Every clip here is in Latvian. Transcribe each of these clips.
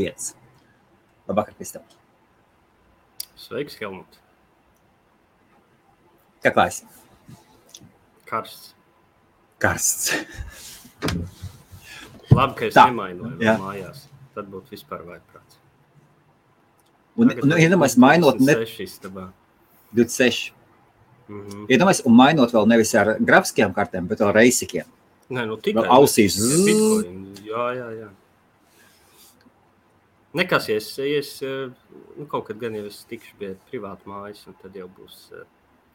5. Labvakar, Kristap. Sveiks, Helmut. Kā klājas? Karsts. Karsts. Labi, ka es Tā. nemainu Jā. mājās. Tad būtu vispār vajagprāts. Un, nu, iedomājieties, mainot ne 6 istabā. 26. Mhm. Iedomājieties, un mainot vēl nevis ar grafiskajām kartēm, bet ar reisikiem. Nē, nu tikai. Vēl ausīs. Jā, jā, jā. Nekas, ja es, ja es eh, nu, kaut kad gan jau es tikšu pie privātu mājas, un tad jau būs, eh,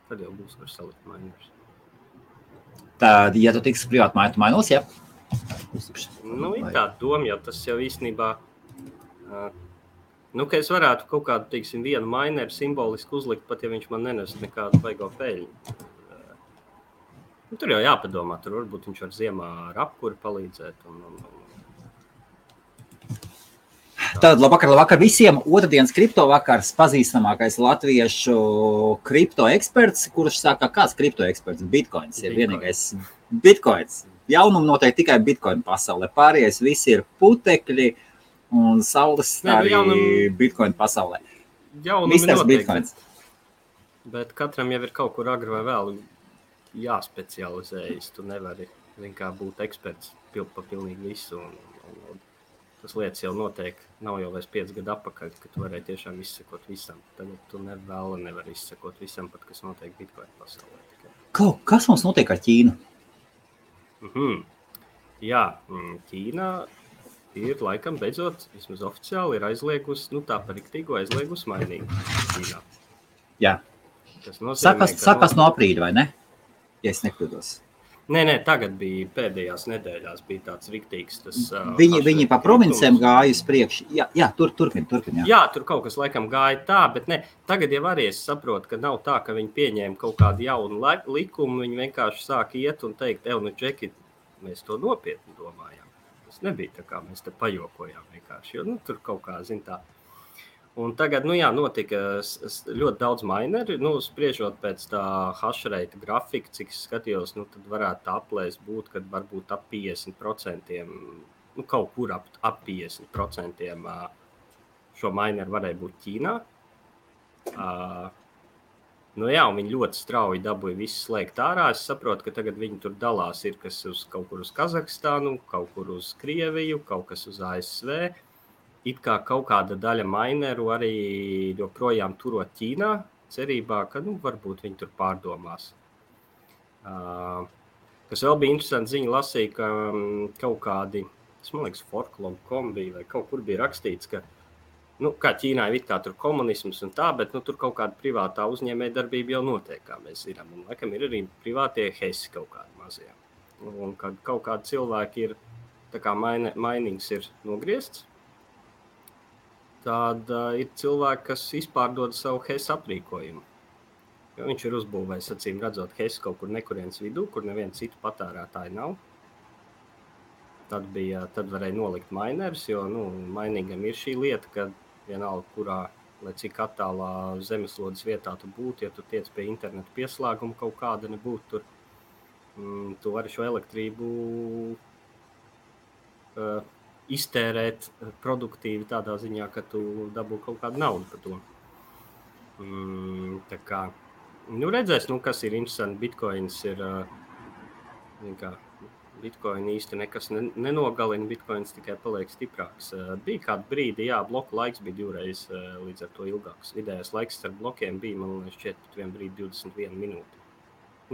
tad jau būs, var salikt mainus. Tad, ja tu tiksi privāti māju, tu mainos, jā. Nu, ir tā doma, jo tas jau īstenībā. ā, Nu, ka es varētu kaut kādu, teiksim, vienu maineru simboliski uzlikt, pat ja viņš man nenes nekādu baigo peļņu. Nu, tur jau jāpadomā, tur varbūt viņš var ziemā ar apkuri palīdzēt. Un, un, un. Tad labvakar, labvakar visiem. Otradienas kripto vakars pazīstamākais latviešu kripto eksperts, kurš saka, kāds kripto eksperts? Bitcoins ir Bitcoin. vienīgais. Bitcoins. Jaunumi noteikti tikai Bitcoin pasaulē. Pārējais viss ir putekļi un saules nu, arī jaunum- Bitcoin pasaulē. Misters noteikti, Bitcoins. Bet katram jau ir kaut kur agri vai vēl jāspecializējas. Tu nevari vienkārši būt eksperts pa pilnīgi visu. Un, un, un tas lietas jau notiek. Nav jau vairs pieci gadi atpakaļ, kad tu varēji tiešām izsekot visam. Tagad tu nevēli nevari izsekot visam, pat kas notiek Bitcoin pasaulē. tikai. Kaut kas mums notiek ar Ķīnu? Mhm. Jā, mm, Ķīna ir laikam beidzot, vismaz oficiāli, ir aizliegusi, nu tā par riktīgo aizliegusi mainīgu Ķīnā. Jā. Tas nozīmē, Sākās, ka, nu, sākās no aprīļa, vai ne? Ja es nekļūdos. Nē, nē, tagad bija pēdējās nedēļās, bija tāds rīktīgs. Ā, Viņi, viņi pa provincēm gāja uz priekšu. Jā, jā tur, turpin, turpin. Jā. Jā, tur kaut kas laikam gāja tā, bet ne, tagad jau arī es saprotu, ka nav tā, ka viņi pieņēma kaut kādu jaunu likumu. Viņi vienkārši sāk iet un teikt, ej, nu, Džeki, mēs to nopietni domājam. Tas nebija tā, kā mēs te pajokojām vienkārši, jo nu, tur kaut kā, zin tā. Un tagad, nu jā, notika ļoti daudz mineru. Nu, spriežot pēc tā hashrate grafika, cik es skatījos, nu, tad varētu aplēst būt, kad varbūt ap 50%, nu, kaut kur ap, ap 50% ā, šo mineru varēja būt Ķīnā. Nu jā, viņi ļoti strauji dabūja visu slēgt ārā. Es saprotu, ka tagad viņi tur dalās. Ir kas uz kaut kur uz Kazahstānu, kaut kur uz Krieviju, kaut kas uz ASV. It kā kaut kāda daļa mineru arī joprojām turot Ķīnā, cerībā, ka nu, varbūt viņi tur pārdomās. Uh, kas vēl bija interesanti, ziņa lasīja, ka um, kaut kādi, man liekas, Forklom bija vai kaut kur bija rakstīts, ka nu, kā Ķīnā ir kā tur komunisms un tā, bet nu, tur kaut kāda privātā uzņēmējdarbība jau notiek, kā mēs zinām. Un, laikam, ir arī privātie hesi kaut kādi mazie. Un kad kaut kādi cilvēki ir, tā kā maini, mainīgs ir nogriezts, tad uh, ir cilvēki, kas izpārdod savu hesi aprīkojumu. Jo viņš ir uzbūvējis, acīm redzot, hesi kaut kur nekurienes vidū, kur neviena cita patērētāja nav. Tad, bija, tad varēja nolikt minerus, jo nu, mainīgam ir šī lieta, ka vienalga, kurā, lai cik attālā zemeslodes vietā tu būtu, ja tu tiec pie interneta pieslēguma kaut kāda nebūtu tur, mm, tu vari šo elektrību uh, iztērēt eh, produktīvi tādā ziņā, ka tu dabū kaut kādu naudu par to. Mm, tā kā, nu redzēs, nu, kas ir interesanti. Bitcoins ir. Uh, kā, Bitcoin īsti nekas ne- nenogalina, Bitcoins tikai paliek stiprāks. Uh, Bija kāda brīdi, jā, bloku laiks bija divreiz līdz ar to ilgāks. Vidējais laiks starp blokiem bija, man liekas, šķiet, pat vienā brīdī 21 minūte.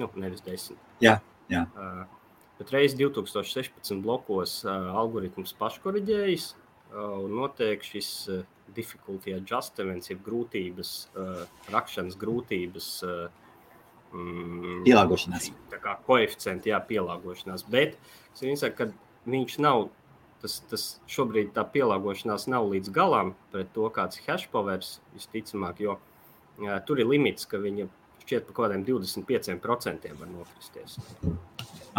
Nu, nevis 10. Jā, jā. Uh, bet reiz 2016 blokos uh, algoritms paškoriģējas uh, un notiek šis uh, difficulty adjustments, jeb grūtības, uh, rakšanas grūtības. Uh, mm, Pielāgošanās. Tā kā koeficienti, jā, pielāgošanās. Bet es viņu saku, ka viņš nav. Tas, tas šobrīd tā pielāgošanās nav līdz galam pret to, kāds ir hash powers visticamāk, jo uh, tur ir limits, ka viņa šķiet par kaut kādiem 25% var nokristies.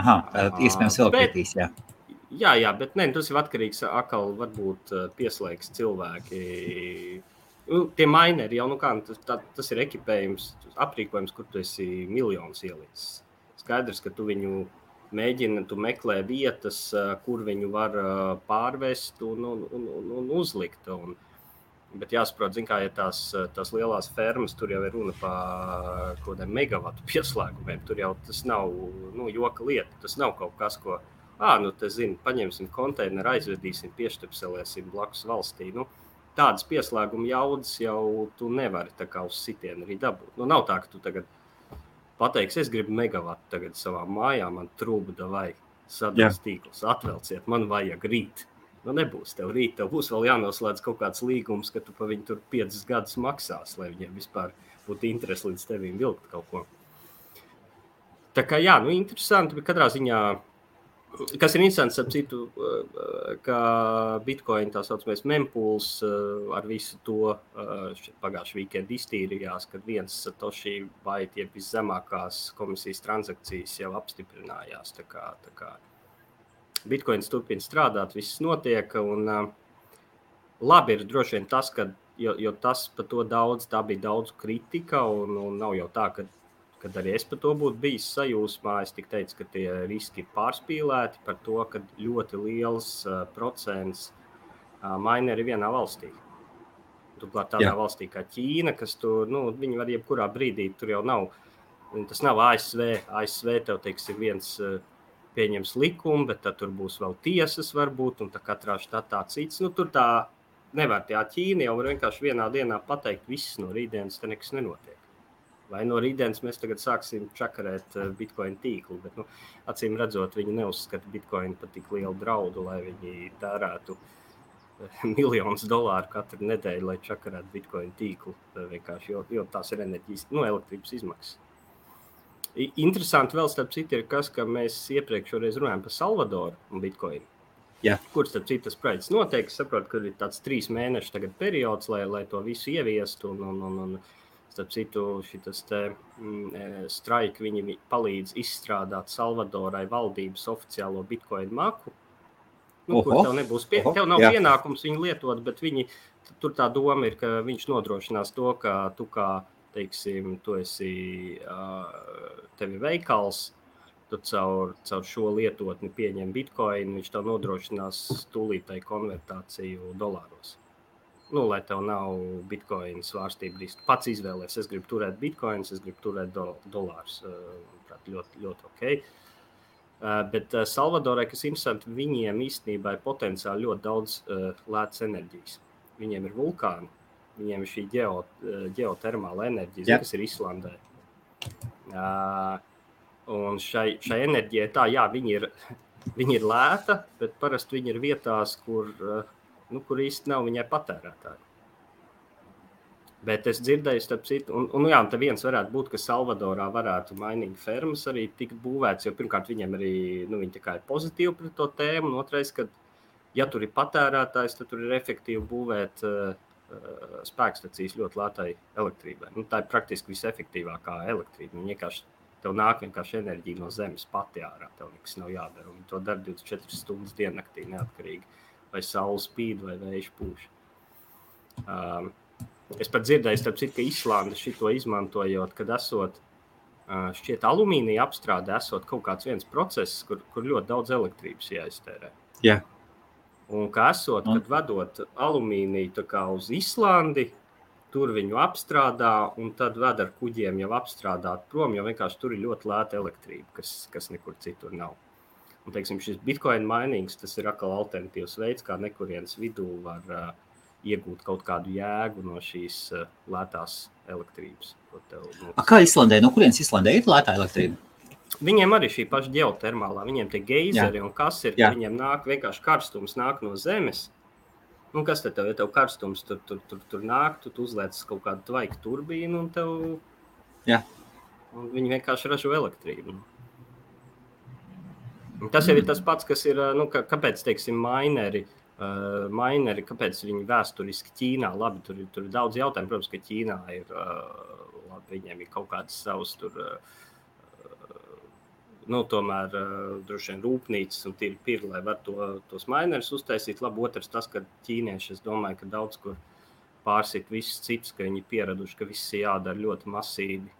Aha, iespējams vēl kritīs. Jā. Jā, jā, bet ne, tas ir atkarīgs tā, varbūt eh, pieslēgs cilvēki. Nu, tie mineri jau nu kā, tas, tā, tas ir ekipējums, aprīkojums, kur tu esi miljonus ielicis. Skaidrs, ka tu viņu mēģina, tu meklē vietas, kur viņu var pārvest un, un, un, un, un uzlikt. Un, bet jāsaprot, kā ja tās, tās lielās fermas, tur jau ir runa par kaut kādiem megawatu pieslēgumiem. Tur jau tas nav nu, joka lieta. Tas nav kaut kas, ko, ah, nu, te zini, paņemsim konteineru, aizvedīsim, pieštepselēsim blakus valstī. Nu, tādas pieslēguma jaudas jau tu nevari uz sitienu arī dabūt. Nu, nav tā, ka tu tagad pateiks, es gribu megawatu tagad savā mājā, man trūkda vai sadarbības tīkls, atvelciet, man vajag rīt. Nu, nebūs tev rīt, tev būs vēl jānoslēdz kaut kāds līgums, ka tu pa viņu tur piecus gadus maksās, lai viņiem vispār būtu interesi līdz tevim vilkt kaut ko. Tā kā jā, nu, interesanti, bet katrā ziņā Kas ir interesants, ap citu, eh, ka Bitcoin tā saucamais mempūls eh, ar visu to eh, pagājušā weekend iztīrījās, kad viens Satoshi vai tie viszemākās komisijas transakcijas jau apstiprinājās. Tā kā, tā kā Bitcoins turpina strādāt, viss notiek. Un, labi ir droši vien tas, ka, jo, jo tas par to daudz, tā bija daudz kritika, un, un nav jau tā, ka kad arī es par to būtu bijis sajūsmā, es tik teicu, ka tie riski ir pārspīlēti par to, ka ļoti liels uh, procents uh, mineri vienā valstī. Turklāt tādā Jā. valstī kā Ķīna, kas tur, nu, viņi var jebkurā brīdī, tur jau nav, tas nav ASV. ASV tev, teiksim, viens uh, pieņems likumu, bet tad tur būs vēl tiesas varbūt, un katrā štatā cits. Nu, tur tā nevar tā Ķīna jau vienkārši vienā dienā pateikt, viss no rītdienas te nekas nenotiek vai no rītdienas mēs tagad sāksim čakarēt eh, Bitcoin tīklu. Bet, nu, acīm redzot, viņi neuzskata Bitcoin par tik lielu draudu, lai viņi tērētu eh, miljonus dolāru katru nedēļu, lai čakarētu Bitcoin tīklu. Vienkārši, jo, jo tās ir enerģijas, nu, elektrības izmaksas. Interesanti vēl, starp citu, ir tas, ka mēs iepriekš runājām par Salvadoru un Bitcoin. Jā. Kur tad citas projekts notiek? Es saprotu, ka ir tāds trīs mēnešu periods, lai, lai to visu ieviestu. Un, un, un, un, Starp citu, šis mm, e, straiks viņi palīdz izstrādāt Salvadorai valdības oficiālo bitkoinu maku. Nu, Oho. kur tev nebūs pie, Oho, tev nav jā. pienākums viņu lietot, bet viņi, tur tā doma ir, ka viņš nodrošinās to, ka tu kā, teiksim, tu esi, tev ir veikals, tu caur, caur šo lietotni pieņem bitkoinu, viņš tev nodrošinās tūlītai konvertāciju dolāros nu, lai tev nav bitkoina svārstība riska. Pats izvēlēties, es gribu turēt bitkoinus, es gribu turēt do, dolārus. Manuprāt, ļoti, ļoti ok. Bet Salvadorai, kas ir interesanti, viņiem īstenībā ir potenciāli ļoti daudz lētas enerģijas. Viņiem ir vulkāni, viņiem ir šī ģeo, geotermāla enerģija, zin, kas ir Islandē. Un šai, šai enerģijai tā, jā, viņi ir, viņi ir lēta, bet parasti viņi ir vietās, kur uh, nu, kur īsti nav viņai patērētāji. Bet es dzirdēju, starp citu, un, un jā, tā viens varētu būt, ka Salvadorā varētu mainīt fermas arī tikt būvēts, jo pirmkārt viņiem arī nu, viņi ir pozitīvi pret to tēmu, un otrais, ka, ja tur ir patērētājs, tad tur ir efektīvi būvēt uh, spēkstacijas ļoti lētai elektrībai. Nu, tā ir praktiski visefektīvākā elektrība. Viņa vienkārši tev nāk vienkārši enerģija no zemes pati ārā. Tev nekas nav jādara. Viņi to dara 24 stundas diennaktī neatkarīgi vai saule spīd, vai vējš pūš. Um, es pat dzirdēju, starp citu, ka Islanda šito izmantojot, kad esot uh, šķiet alumīnija apstrādē, esot kaut kāds viens process, kur, kur ļoti daudz elektrības jāiztērē. Yeah. Un kā esot, kad vedot alumīniju uz Islandi, tur viņu apstrādā, un tad ved ar kuģiem jau apstrādāt prom, jo vienkārši tur ir ļoti lēta elektrība, kas, kas nekur citur nav. Un, teiksim, šis bitkoina mainīgs, tas ir atkal alternatīvs veids, kā nekurienes vidū var uh, iegūt kaut kādu jēgu no šīs uh, lētās elektrības. Tev, nu, A, kā Islandē? No kurienes Islandē ir lētā elektrība? Viņiem arī šī paša geotermālā, viņiem tie geizeri Jā. un kas ir, Jā. viņiem nāk vienkārši karstums nāk no zemes. Nu, kas tad tev, ja tev karstums tur, tur, tur, tur nāk, tu, uzliec kaut kādu tvaiku turbīnu un tev... Jā. Un viņi vienkārši ražo elektrību. Tas jau ir tas pats, kas ir, nu, ka, kāpēc, teiksim, maineri, uh, maineri, kāpēc viņi vēsturiski Ķīnā, labi, tur, tur ir daudz jautājumu, protams, ka Ķīnā ir, uh, labi, viņiem ir kaut kādas savas tur, uh, nu, tomēr uh, droši vien rūpnīcas un tīri pirli, lai var to, tos mainerus uztaisīt. Labi, otrs tas, ka ķīnieši, es domāju, ka daudz kur pārsit visus citus, ka viņi pieraduši, ka viss ir jādara ļoti masīvi,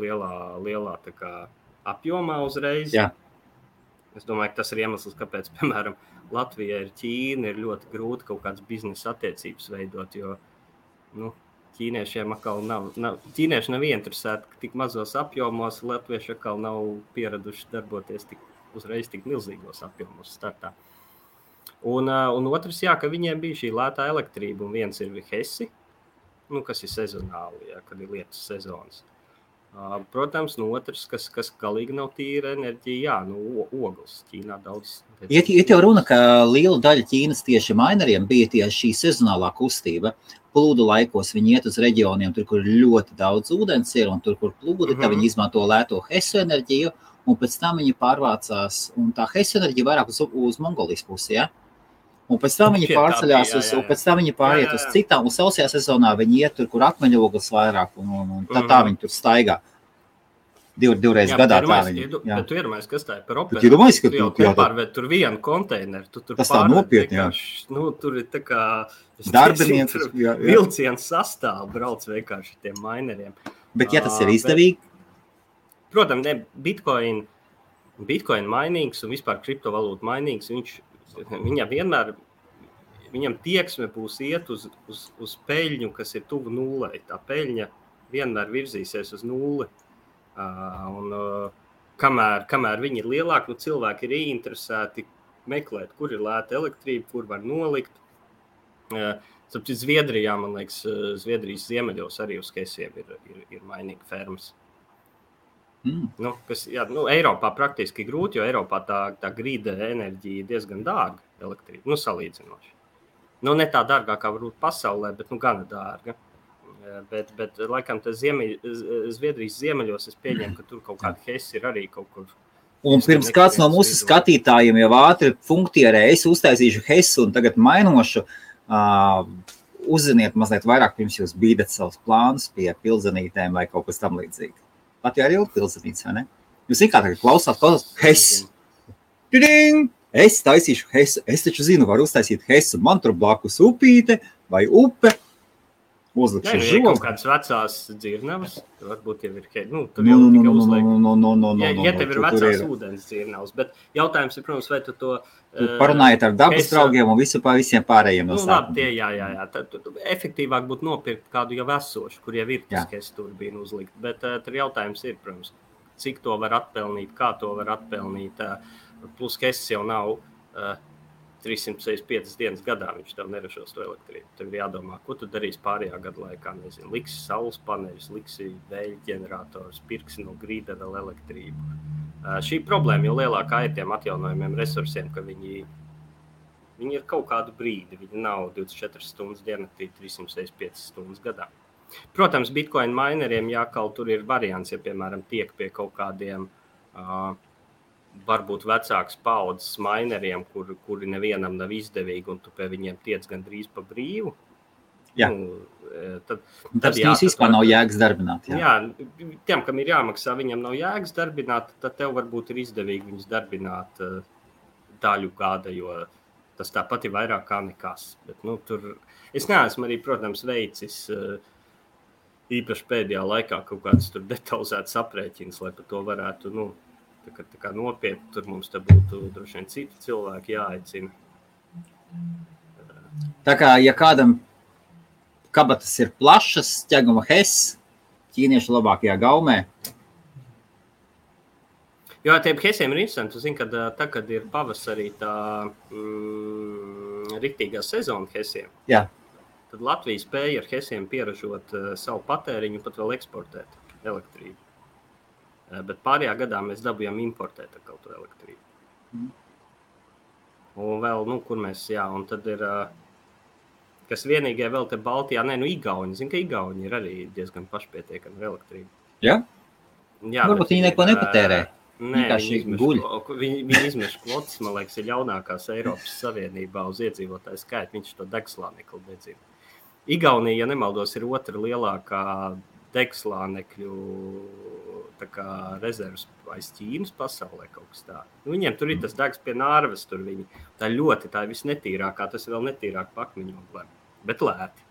lielā, lielā kā, apjomā uzreiz. Jā Es domāju, ka tas ir iemesls, kāpēc, piemēram, Latvijā ir Ķīna, ir ļoti grūti kaut kādas biznesa attiecības veidot, jo nu, ķīniešiem atkal nav, nav, ķīnieši nav interesēti tik mazos apjomos, latvieši atkal nav pieraduši darboties tik uzreiz tik milzīgos apjomos startā. Un, un otrs, jā, ka viņiem bija šī lētā elektrība, un viens ir Hesi, nu, kas ir sezonāli, jā, kad ir lietas sezonas. Protams, no otras, kas, kas galīgi nav tīra enerģija, jā, nu, ogles Ķīnā daudz. Iet, iet jau runa, ka liela daļa Ķīnas tieši maineriem bija tieši šī sezonālā kustība. Plūdu laikos viņi iet uz reģioniem, tur, kur ļoti daudz ūdens ir, un tur, kur plūdi, mm -hmm. viņi izmanto lēto hesu enerģiju, un pēc tam viņi pārvācās, un tā hesu enerģija vairāk uz, uz Mongolijas pusi, ja? Un pēc tam viņi pārceļās uz, un pēc tam viņi pāriet uz citām, uz sausajā sezonā viņi iet tur, kur akmeņogles vairāk, un, un, un tā, tā viņi tur staigā. Div, divreiz jā, gadā tā viņi. Jā, bet tu iedomājies, kas tā ir par operu. Tu iedomājies, ka tu jau pārvērt tur vienu konteineru, tu tur Tas tā nopietni, jā. Nu, tur ir tā kā darbinieks, vilciens sastāv, brauc vienkārši tiem mineriem. Bet ja tas ir izdevīgi? Bet, protams, ne, Bitcoin, Bitcoin mainīgs un vispār kriptovalūtu mainīgs, viņš, viņam vienmēr, viņam tieksme būs iet uz, uz, uz peļņu, kas ir tuvu nulai. Tā peļņa vienmēr virzīsies uz nulli. Un, kamēr, kamēr viņi ir lielāki, nu, cilvēki ir ieinteresēti meklēt, kur ir lēta elektrība, kur var nolikt. Tāpēc Zviedrijā, man liekas, Zviedrijas ziemeļos arī uz Kesiem ir, ir, ir mainīga fermas. Mm. Nu, kas, jā, nu, Eiropā praktiski grūti, jo Eiropā tā, tā grīda enerģija ir diezgan dārga. Elektrība, nu, salīdzinoši. Nu, ne tā dārgā kā varbūt pasaulē, bet nu, gana dārga. Bet, bet laikam, tas ziemeļ, Zviedrijas ziemeļos es pieņemu, ka tur kaut kāda hesi ir arī kaut kur. Un pirms kāds no mūsu skatītājiem jau ātri punktierē, es uztaisīšu hesu un tagad mainošu. Uh, uzziniet mazliet vairāk, pirms jūs bīdat savus plānus pie pilsētām vai kaut kas tamlīdzīgs. Pat jau ir pilsēta, vai ne? Jūs vienkārši klausāt, klausāt, hesu. Es taisīšu hesu. Es taču zinu, var uztaisīt hesu. Man tur blakus upīte vai upe uzlikšu uz žogu. Kaut kādas vecās dzirnavas, varbūt jau ir, nu, tur jau nu, nu, nu, nu, nu, nu, nu, ja, ja tev ir vecās ūdens dzirnavas, bet jautājums ir, protams, vai tu to Parunājiet ar dabas es, draugiem un visu pār visiem pārējiem no nu, labi, tie, jā, jā, jā. Tad, tad efektīvāk būtu nopirkt kādu jau esošu, kur jau ir tas, kas tur bija uzlikt. Bet uh, tur jautājums ir, protams, cik to var atpelnīt, kā to var atpelnīt. Uh, plus, ka es jau nav uh, 365 dienas gadā viņš tev neražos to elektrību. Tev ir jādomā, ko tu darīsi pārējā gada laikā. Nezinu, liksi saules paneļus, liksi vēja ģenerators, pirksi no grīda vēl elektrību. Uh, šī problēma jau lielākā ir tiem atjaunojumiem resursiem, ka viņi, viņi ir kaut kādu brīdi. Viņi nav 24 stundas diennaktī, 365 stundas gadā. Protams, bitkoinu mineriem jākal tur ir variants, ja, piemēram, tiek pie kaut kādiem uh, varbūt vecāks paudzes maineriem, kur, kuri nevienam nav izdevīgi, un tu pie viņiem tiec gandrīz pa brīvu. Jā. Nu, e, tad, tad jā, tas vispār nav jēgas darbināt. Jā. jā, tiem, kam ir jāmaksā, viņam nav jēgas darbināt, tad tev varbūt ir izdevīgi viņus darbināt uh, daļu gada, jo tas tāpat ir vairāk kā nekas. Bet, nu, tur, es neesmu arī, protams, veicis uh, īpaši pēdējā laikā kaut kādas detalizētas aprēķinas, lai par to varētu. Nu, Tā kā, tā kā nopietni tur mums būtu droši vien citi cilvēki jāaicina. Tā kā, ja kādam kabatas ir plašas, ķeguma hes, ķīniešu labākajā gaumē. Jo tiem hesiem ir interesanti. Zini, kad tagad ir pavasarī tā mm, riktīgā sezona hesiem. Jā. Tad Latvija spēja ar hesiem pieražot uh, savu patēriņu, pat vēl eksportēt elektrību. Eh, bet pārējā gadā mēs dabūjām importēt kaut ko elektrību. Mm. Un vēl, nu, kur mēs, jā, un tad ir, eh, kas vienīgie vēl te Baltijā, nē, nu, Igauni, zinu, ka Igauni ir arī diezgan pašpietiekami ar elektrību. Jā? Jā, Varbūt viņi neko nepatērē. Nē, viņi izmeš, viņi, viņi izmeš kvotas, man liekas, ir ļaunākās Eiropas Savienībā uz iedzīvotāju skaitu. Viņš to degslānekli dedzina. Igaunija, ja nemaldos, ir otra lielākā degslānekļu rezerves aiz Ķīnas pasaulē kaut kas tāds. Nu, viņiem tur ir tas degs pie nārves, tur viņi. Tā ļoti, tā visnetīrākā, tas vēl netīrāk pakmiņu oglēm, bet lēti.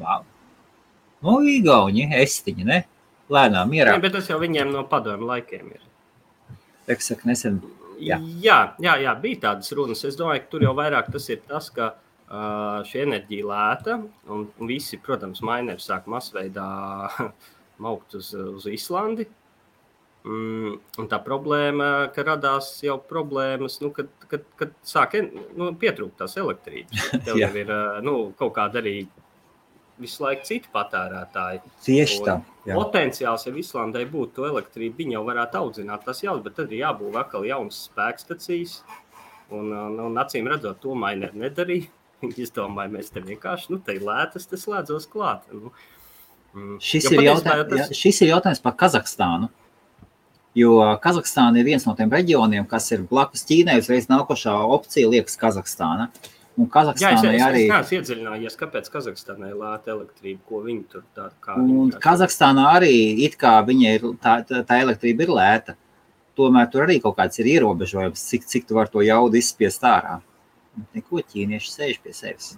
Wow. Nu, Igauni, estiņi, ne? Lēnām, mierā. Jā, bet tas jau viņiem no padomu laikiem ir. Eksaka nesen. Jā. Jā, jā, jā, bija tādas runas. Es domāju, ka tur jau vairāk tas ir tas, ka uh, šī enerģija lēta un, un visi, protams, maineri sāk masveidā maukt uz, uz Islandi. Mm, un tā problēma, ka radās jau problēmas, nu, kad, kad, kad sāk nu, pietrūkt tās elektrības. Tev jau ir nu, kaut kāda arī visu laiku citi patērētāji. Tieši tā. Jā. Potenciāls, ja Islandai būtu to elektrību, viņi jau varētu audzināt tas jauns, bet tad ir jābūvē atkal jaunas spēkstacijas. Un, un, un acīm redzot, to maini nedarīja. Viņi izdomāja, mēs te vienkārši, nu, te lētas, tas slēdzos klāt. Nu, šis, ir jautājums, tas... jā, šis ir jautājums par Kazahstānu. Jo Kazahstāna ir viens no tiem reģioniem, kas ir blakus Ķīnai. Uzreiz nākošā opcija liekas Kazahstāna. Un Kazahstānai Jā, es, arī. Es neesmu iedziļinājies, kāpēc Kazahstānai lēta elektrība, ko viņi tur dara. Un Kazahstānā arī it kā viņa ir, tā, tā, elektrība ir lēta. Tomēr tur arī kaut kāds ir ierobežojums, cik, cik tu vari to jaudu izspiest ārā. Neko ķīnieši sēž pie sevis.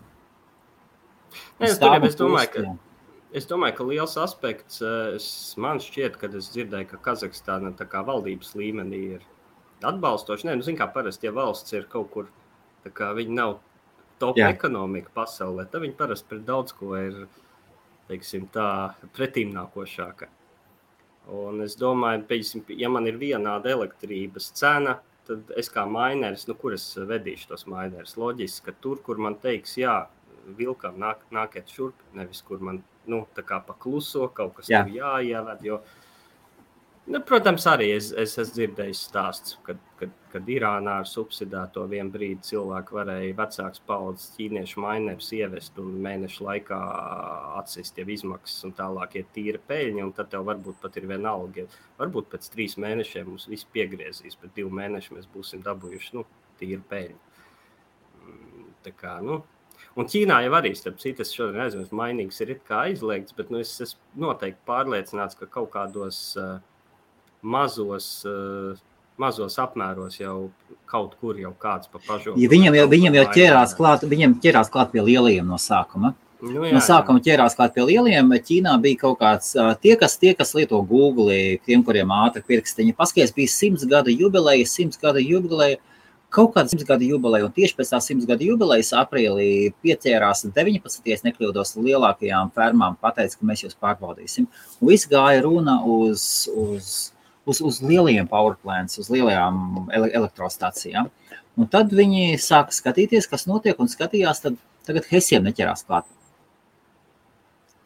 Nē, es, es, domāju, ka, es domāju, ka liels aspekts es, man šķiet, kad es dzirdēju, ka Kazahstāna valdības līmenī ir atbalstoša. Nē, nu, zin, kā parasti, ja valsts ir kaut kur, tā kā viņi nav top Jā. ekonomika pasaulē, tad viņi parasti pret daudz ko ir teiksim, tā, pretīm nākošāka. Un es domāju, piemēram, ja man ir vienāda elektrības cena, tad es kā mainērs, nu, kur es vedīšu tos mainērus, loģiski, ka tur, kur man teiks, jā, vilkam nāk, nākiet šurp, nevis kur man, nu, tā kā pakluso, kaut kas jā. tur jāieved, jo, Nu, protams, arī es, es esmu dzirdējis stāstus, kad, kad, kad Irānā ar subsidēto vienu brīdi cilvēku varēja vecāks paudzes ķīniešu mainēs ievest un mēnešu laikā atsist jau izmaksas un tālāk ir tīra peļņa. Tad tev varbūt pat ir viena alga. Varbūt pēc trīs mēnešiem mums viss piegriezīs, bet divu mēnešu mēs būsim dabūjuši nu, tīru peļņu. Tā kā, nu, Un Ķīnā jau arī, starp citu, es šodien aizmirsu, mainīgs ir aizliegts, bet nu, es esmu noteikti pārliecināts, ka kaut kādos uh, mazos, uh, mazos apmēros jau kaut kur jau kāds pa pašu. Ja viņam jau, viņam jau ķērās klāt, viņam ķērās klāt pie lielajiem no sākuma. Nu, jā, no sākuma ķērās klāt pie lieliem. Ķīnā bija kaut kāds, tie, kas, tie, kas lieto Google, tiem, kuriem ātri pirkstiņi, paskaties, bija simts gada jubileja, simts gada jubileja, kaut kāda simts gada jubileja, un tieši pēc tā simts gada jubilejas aprīlī pieķērās 19, ja nekļūdos, lielākajām fermām, pateica, ka mēs jūs pārbaudīsim. Un viss gāja runa uz, uz uz, uz lieliem powerplants, uz lielajām ele elektrostacijām. Un tad viņi sāka skatīties, kas notiek, un skatījās, tad tagad Hesiem neķerās klāt.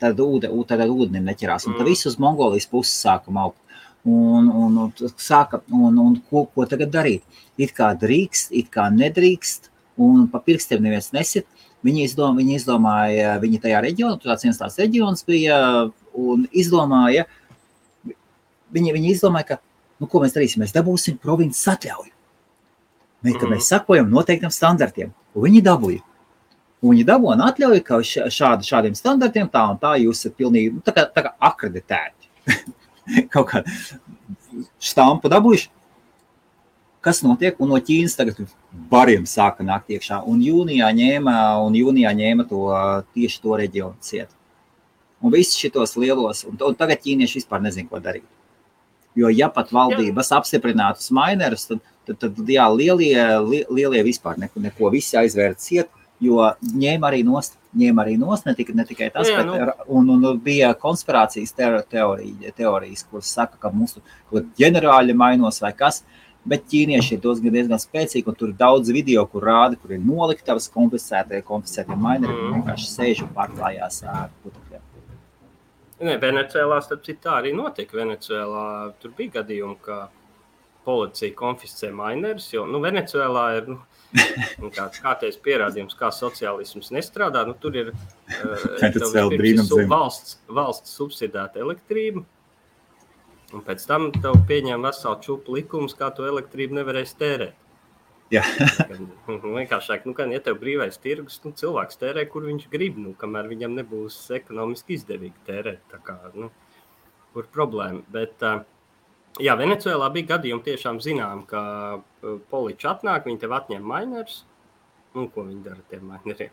Tad, ūde, tad ūdenim neķerās, un tad mm. viss uz Mongolijas puses sāka maukt. Un, un, un, sāka, un, un ko, ko tagad darīt? It kā drīkst, it kā nedrīkst, un pa pirkstiem neviens nesit. Viņi, izdom, viņi izdomāja, viņi tajā reģionā, tāds viens tāds reģions bija, un izdomāja, viņi, viņi izdomāja, ka, nu, ko mēs darīsim, mēs dabūsim provinces atļauju. Mm -hmm. mēs sakojam noteiktiem standartiem, un viņi dabūja. Un viņi dabūja atļauju, ka šādi, šādiem standartiem tā un tā jūs esat pilnīgi nu, tā kā, tā kā akreditēti. Kaut kā stampu dabūjuši. Kas notiek? Un no Ķīnas tagad bariem sāka nākt iekšā. Un jūnijā ņēma, un jūnijā ņēma to, tieši to reģionu ciet. Un visus šitos lielos, un, un tagad ķīnieši vispār nezin, ko darīt. Jo, ja pat valdības jā. apstiprinātu smainerus, tad, tad, tad jā, lielie, lielie vispār neko, neko visi aizvērt ciet, jo ņēma arī nost, ņēma arī nost ne, tika, ne tikai tas, jā, bet nu. un, un bija konspirācijas teorija, teorijas, kuras saka, ka mūsu ģenerāļi mainos vai kas, bet ķīnieši ir diezgan spēcīgi, un tur ir daudz video, kur rāda, kur ir noliktavas konfiscētie, konfiscētie maineri, mm. vienkārši sēž un pārklājās ar putekļiem. Nē, Venecijā tā arī notika. Venecijā tur bija gadījumi, ka policija konfiscē mainerus. Jo nu, Venecijā ir nu, kā, kārtējs pierādījums, kā sociālisms nestrādā. Nu, tur ir uh, valsts, valsts subsidēta elektrība. Un pēc tam tev pieņem veselu čūpu likumus, kā to elektrību nevarēs tērēt. Nu, vienkāršāk, nu, ja tev brīvais tirgus, nu, cilvēks tērē, kur viņš grib, nu, kamēr viņam nebūs ekonomiski izdevīgi tērēt. Tā kā, nu, kur problēma? Bet, jā, Venecijā bija gadījumi, tiešām zinām, ka poliči atnāk, viņi tev atņem mainers. Nu, ko viņi dara ar tiem maineriem?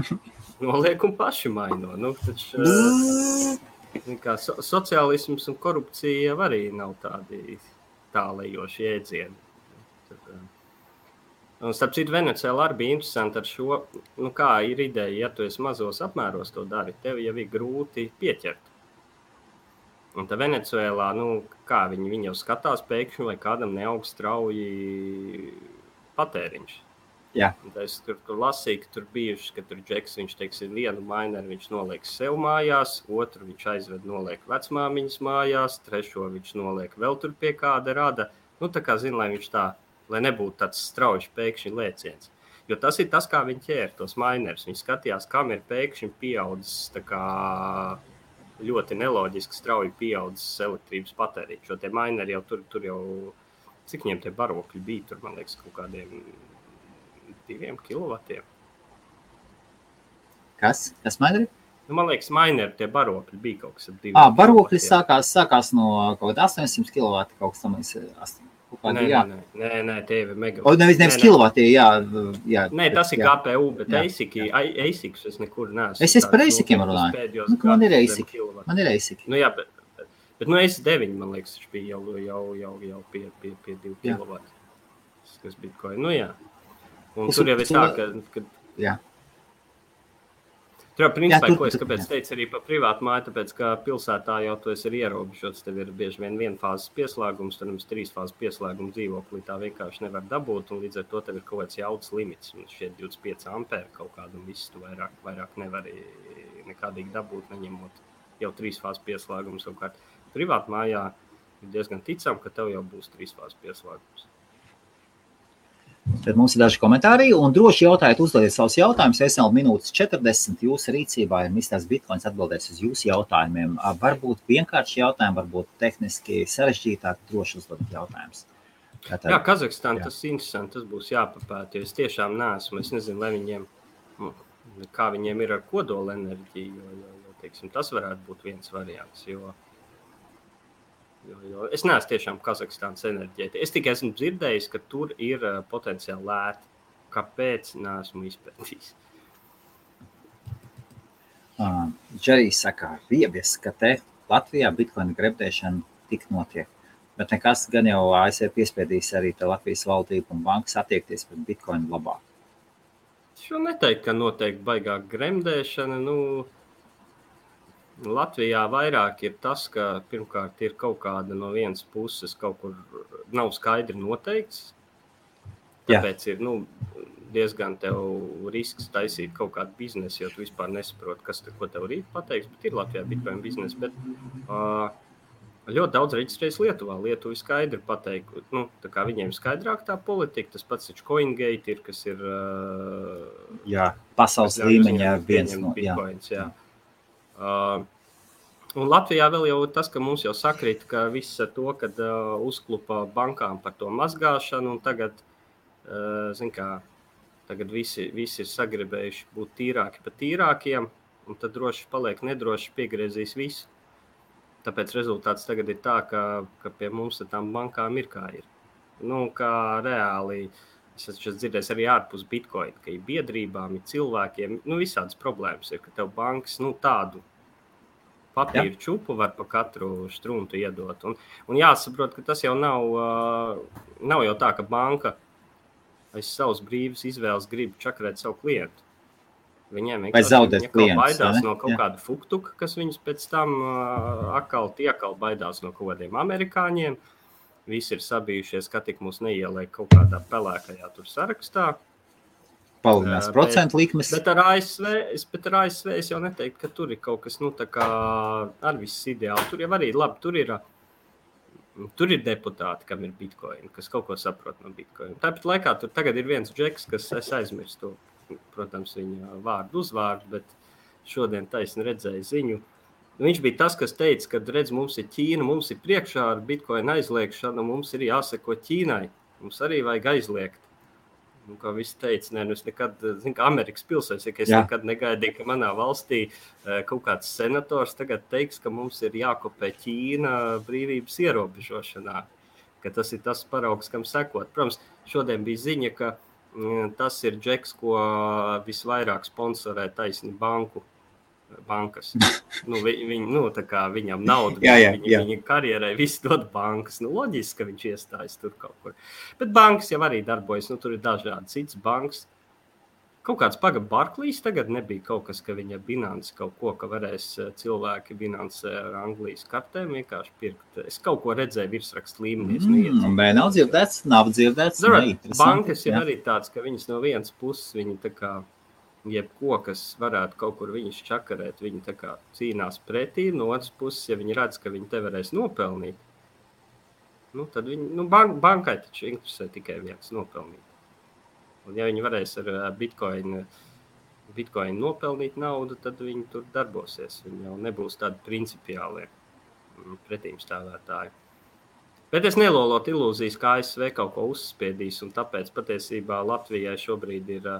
Noliek un paši maino. Nu, taču, kā, so, sociālisms un korupcija arī nav tādi attālējoši jēdzieni. Tad, Un, starp citu, Venecijā arī bija interesanti ar šo, nu, kā ir ideja, ja tu esi mazos apmēros to dari, tev jau ir grūti pieķert. Un tā Venecijā, nu, kā viņi, viņi jau skatās pēkšņi, vai kādam neaug strauji patēriņš. Jā. Es tur, tur lasīju, ka tur bijuši, ka tur džeks, viņš teiksim, vienu maineri viņš noliek sev mājās, otru viņš aizved noliek vecmāmiņas mājās, trešo viņš noliek vēl tur pie kāda rada. Nu, tā kā zina, lai viņš tā lai nebūtu tāds strauji pēkšņi lēciens. Jo tas ir tas, kā viņi ķēra tos mainerus. Viņi skatījās, kam ir pēkšņi pieaudzis ļoti neloģiski, strauji pieaudzis elektrības patēriņš. Jo tie maineri jau tur, tur jau, cik viņiem tie barokļi bija, tur man liekas, kaut kādiem diviem kilovatiem. Kas? Kas maineri? Nu, man liekas, maineri tie barokļi bija kaut kas tāds. Ah, barokļi sākās, sākās no kaut kāda 800 kW, kaut kas tamlīdzīgs. Nē, nē, nē, nē, nē, ir mega. O, nevis, nevis kilovati, jā, jā. Nē, tas ir jā. GPU, bet ASICI, ASICs es nekur neesmu. Es esmu par ASICiem runāju. Nu, man ir ASIC. Man ir ASIC. Nu, jā, bet, bet, nu, S9, man liekas, viņš bija jau, jau, jau, jau pie, pie, pie 2 kW. Kas Bitcoin, nu jā. Un tur jau ir tā, ka, ka jā. Tur jau principā, jā, tur, ko es kāpēc jā. teicu arī par privātu māju, tāpēc, ka pilsētā jau tu esi ierobežots. Tev ir bieži vien viena fāzes pieslēgums, tad mums trīs fāzes pieslēguma dzīvoklī tā vienkārši nevar dabūt. Līdz ar to tev ir kaut kāds jauts limits. Un šie 25 ampēri kaut kādu visu tu vairāk, vairāk nevari nekādīgi dabūt, neņemot jau trīs fāzes pieslēgumus. Savukārt privātu mājā ir diezgan ticam, ka tev jau būs trīs fāzes pieslēgums. Tad mums ir daži komentāri, un droši jautājiet, uzdodiet savus jautājumus. Es vēl minūtes 40 jūsu rīcībā ir Misters Bitcoins atbildēs uz jūsu jautājumiem. Varbūt vienkārši jautājumi, varbūt tehniski sarežģītāk, droši uzdodiet jautājumus. Tātad, jā, Kazahstāna jā. tas ir interesanti. Tas būs jāpapēta. Es tiešām neesmu. Es nezinu, viņiem, nu, kā viņiem ir ar kodola enerģiju. Jo, jo, jo, teiksim, tas varētu būt viens variants. Jo, Jo, jo es neesmu tiešām Kazahstānas enerģētiķis. Es tikai esmu dzirdējis, ka tur ir uh, potenciāli lēti. Kāpēc? Nesmu izpētījis. Uh, Džerijs saka, riebies, ka te Latvijā bitkoina grebdēšana tik notiek. Bet nekas gan jau ASV piespiedīs arī Latvijas valdību un bankas attiekties pret bitkoinu labāk. Šo neteikt, ka noteikti baigā gremdēšana. Nu, Latvijā vairāk ir tas, ka pirmkārt ir kaut kāda no vienas puses kaut kur nav skaidri noteikts. Tāpēc Jā. ir nu, diezgan risks taisīt kaut kādu biznesu, jo tu vispār nesaproti, kas te, tev rīt pateiks. Bet ir Latvijā bitkoina biznesa. Bet, uh, Ļoti daudz reģistrējas Lietuvā. Lietuva ir skaidri pateikta, nu, viņiem ir skaidrāk tā politika. Tas pats ir CoinGate, ir, kas ir uh, jā, pasaules līmeņa viens no bitcoins. Uh, Un Latvijā vēl jau tas, ka mums jau sakrīt, ka viss ar to, kad uh, uzklupa bankām par to mazgāšanu, un tagad, uh, zin kā, tagad visi, visi ir sagribējuši būt tīrāki par tīrākiem, un tad droši paliek nedroši piegriezīs visu. Tāpēc rezultāts tagad ir tā, ka, ka pie mums tām bankām ir kā ir. Nu, kā reāli es esmu dzirdējis arī ārpus Bitcoin, ka ir biedrībām, ir cilvēkiem, nu, visādas problēmas ir, ka tev bankas nu, tādu papīra ja. čupu var pa katru strūnu iedot. Un, un jāsaprot, ka tas jau nav, uh, nav jau tā, ka banka aiz savas brīvas izvēles grib čakarēt savu klientu. Viņiem vienkārši klients, baidās ne? no kaut Jā. kāda fuktuka, kas viņus pēc tam uh, atkal tiekal baidās no kaut kādiem amerikāņiem. Visi ir sabijušies, ka tik mūs neieliek kaut kādā pelēkajā sarakstā palielinās procentu likmes. Bet ar ASV, es, bet ar ASV es jau neteiktu, ka tur ir kaut kas nu, ar viss ideāli. Tur jau arī labi, tur ir. Tur ir deputāti, kam ir bitkoini, kas kaut ko saprot no bitkoina. Tāpat laikā tur tagad ir viens džeks, kas es aizmirstu, protams, viņa vārdu, uzvārdu, bet šodien taisni redzēju ziņu. Viņš bija tas, kas teica, ka, redz, mums ir Ķīna, mums ir priekšā ar bitkoinu aizliekšanu, mums ir jāseko Ķīnai. Mums arī vajag aizliegt. Nu, kā viss teica, nē, nu es nekad, zinu, kā Amerikas pilsēs, ja es Jā. nekad negaidīju, ka manā valstī eh, kaut kāds senators tagad teiks, ka mums ir jākopē Ķīna brīvības ierobežošanā, ka tas ir tas paraugs, kam sekot. Protams, šodien bija ziņa, ka mm, tas ir džeks, ko visvairāk sponsorē taisni banku bankas. Nu, vi, viņ, nu, viņam naudu, jā, jā, viņa, jā. viņa karjerai viss dod bankas. Nu, loģiski, ka viņš iestājas tur kaut kur. Bet bankas jau arī darbojas. Nu, tur ir dažādi citas bankas. Kaut kāds pagaidām, Barklīs tagad nebija kaut kas, ka viņa binance kaut ko, ka varēs eh, cilvēki binance ar Anglijas kartēm vienkārši pirkt. Es kaut ko redzēju virsrakstu līmenī. Mm. Vai nav dzirdēts? Nav dzirdēts. Neinteresanti, Bankas ir jā. arī tādas, ka viņas no vienas puses, viņi tā kā jebko, kas varētu kaut kur viņus čakarēt, viņi tā kā cīnās pretī. No otras puses, ja viņi redz, ka viņi te varēs nopelnīt, nu, tad viņi, nu, bank, bankai taču interesē tikai viens nopelnīt. Un ja viņi varēs ar bitcoin, bitcoin nopelnīt naudu, tad viņi tur darbosies. Viņi jau nebūs tādi principiāli mm, pretīmstāvētāji. Bet es nelolotu ilūzijas, ka ASV kaut ko uzspiedīs. un Tāpēc patiesībā Latvijai šobrīd ir, ā,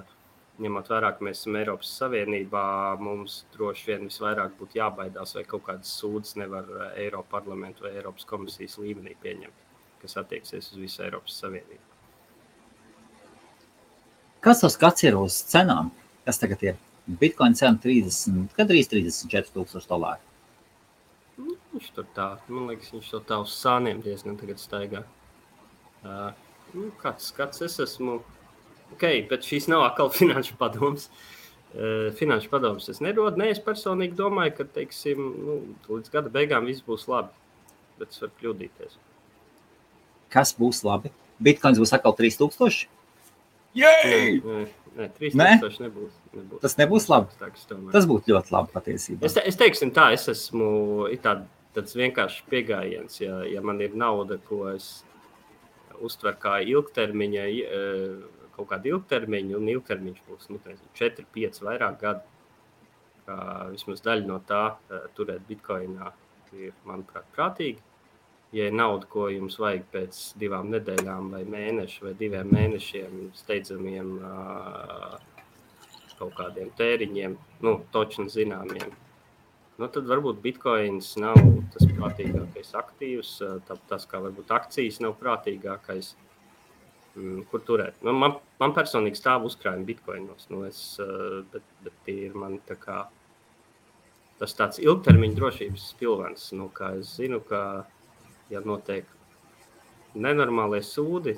ņemot vērā, ka mēs esam Eiropas Savienībā, mums droši vien visvairāk būtu jābaidās, vai kaut kādas sūdzes nevar Eiropas parlamentu vai Eiropas komisijas līmenī pieņemt, kas attieksies uz visu Eiropas Savienību. Kas tas skats ir uz cenām? Kas tagad ir? Bitcoin cena 30, gandrīz 34 tūkstoši dolāru. Nu, Viņš tur tā, man liekas, viņš to tā uz sāniem diezgan tagad staigā. Uh, nu, kāds skats es esmu? Ok, bet šīs nav atkal finanšu padoms. Uh, finanšu padoms es nedodu. Nē, es personīgi domāju, ka teiksim, nu, līdz gada beigām viss būs labi. Bet es varu kļūdīties. Kas būs labi? Bitcoins būs atkal 3000. Nē, nē, nē 3000 nebūs. nebūs. Tas nebūs labi. Tas būtu ļoti labi patiesībā. Es, te, es teiksim, tā, es esmu tā, tāds vienkāršs pieejams. Ja, ja man ir nauda, ko es uztveru kā ilgtermiņa, eh, kaut kādu ilgtermiņu, un ilgtermiņš būs nu, nezinu, 4, 5, vairāk gadu. Kā vismaz daļa no tā eh, turēt bitkoinā ir, manuprāt, prātīgi. Ja ir nauda, ko jums vajag pēc divām nedēļām, vai mēnešu, vai diviem mēnešiem, steidzamiem ā, kaut kādiem tēriņiem, nu, točni zināmiem, nu, tad varbūt bitkoins nav tas prātīgākais aktīvs. tā- Tas, kā varbūt akcijas nav prātīgākais, mm, kur turēt. Nu, man, man personīgi stāv uzkrājumi bitkoinos, nu, es, eh, bet, bet tie ir man tā kā. Tas tāds ilgtermiņa drošības pilvens, nu, kā es zinu, ka, ja notiek nenormālie sūdi,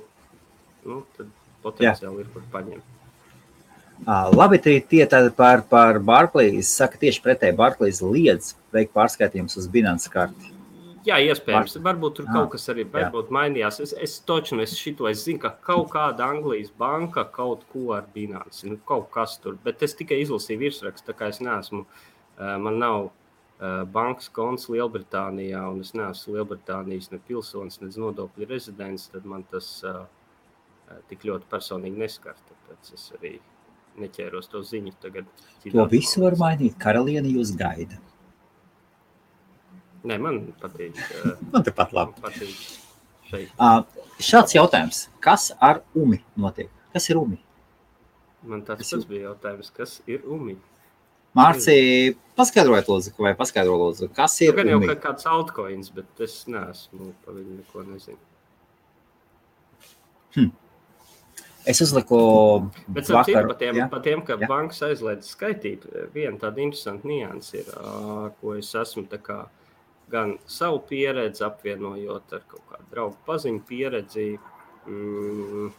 nu, tad potenciāli ir kur paņemt. À, labi, tie tādi par, par Barclays. Saka, tieši pretēji Barclays liedz veikt pārskaitījumus uz Binance karti. Jā, iespējams. Varbūt tur Ah, kaut kas arī varbūt mainījās. Es, es točnu es šito es zinu, ka kaut kāda Anglijas banka kaut ko ar bilanci, nu, kaut kas tur. Bet es tikai izlasīju virsrakstu, tā kā es neesmu, man nav bankas konts Lielbritānijā, un es neesmu Lielbritānijas ne pilsonis, ne nodokļu rezidents, tad man tas eh, tik ļoti personīgi neskar. Tāpēc es arī neķēros to ziņu tagad. To visu var mainīt. Karaliene jūs gaida. Nē, man patīk. eh, Man tepat labi. Man patīk šeit. À, šāds jautājums. Kas ar UMI notiek? Kas ir UMI? Man tāds pats bija jautājums, kas ir UMI. Mārcija, paskaidrojiet, lūdzu, vai paskaidro, lūdzu, kas ir Gan jau kā kāds altcoins, bet es neesmu par viņu neko nezinu. Es uzliku Bet vakar, vakar, par tiem, ja? pa tiem, ka Jā. bankas aizliedz skaitīt, viena tāda interesanta nianses ir, ko es esmu tā kā gan savu pieredzi apvienojot ar kaut kādu draugu paziņu pieredzi. Mm,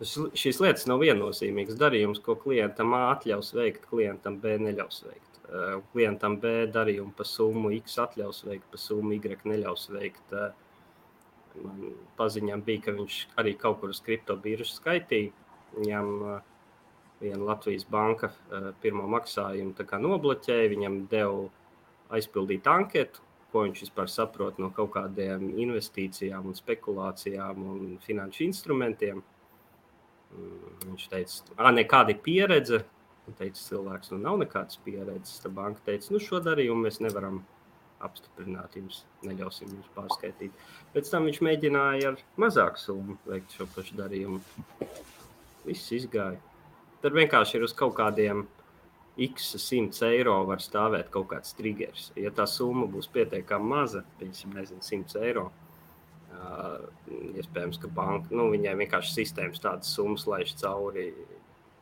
šīs lietas nav viennozīmīgas darījums, ko klientam A atļaus veikt, klientam B neļaus veikt. Ā, Klientam B darījumu pa summu X atļaus veikt, pa summu Y neļaus veikt. Ā, Man paziņām bija, ka viņš arī kaut kur uz kriptobīržas skaitīja. Viņam uh, viena Latvijas banka pirmo maksājumu nobloķēja, viņam deva aizpildīt anketu, ko viņš vispār saprot no kaut kādiem investīcijām, un spekulācijām un finanšu instrumentiem. Mm, Viņš teica, ka nekāda pieredze. Teica, cilvēks, nu nav nekādas pieredzes. Tad banka teica, nu šo darījumu mēs nevaram apstiprināt, jums neļausim jums pārskaitīt. Pēc tam viņš mēģināja ar mazāku summu veikt šo pašu darījumu. Viss izgāja. Tad vienkārši ir uz kaut kādiem x simts eiro var stāvēt kaut kāds triggers. Ja tā summa būs pietiekami maza, piemēram, nezinu, 100 eiro. Uh, iespējams, ka banka nu, viņai vienkārši sistēmas tādas summas laiž cauri.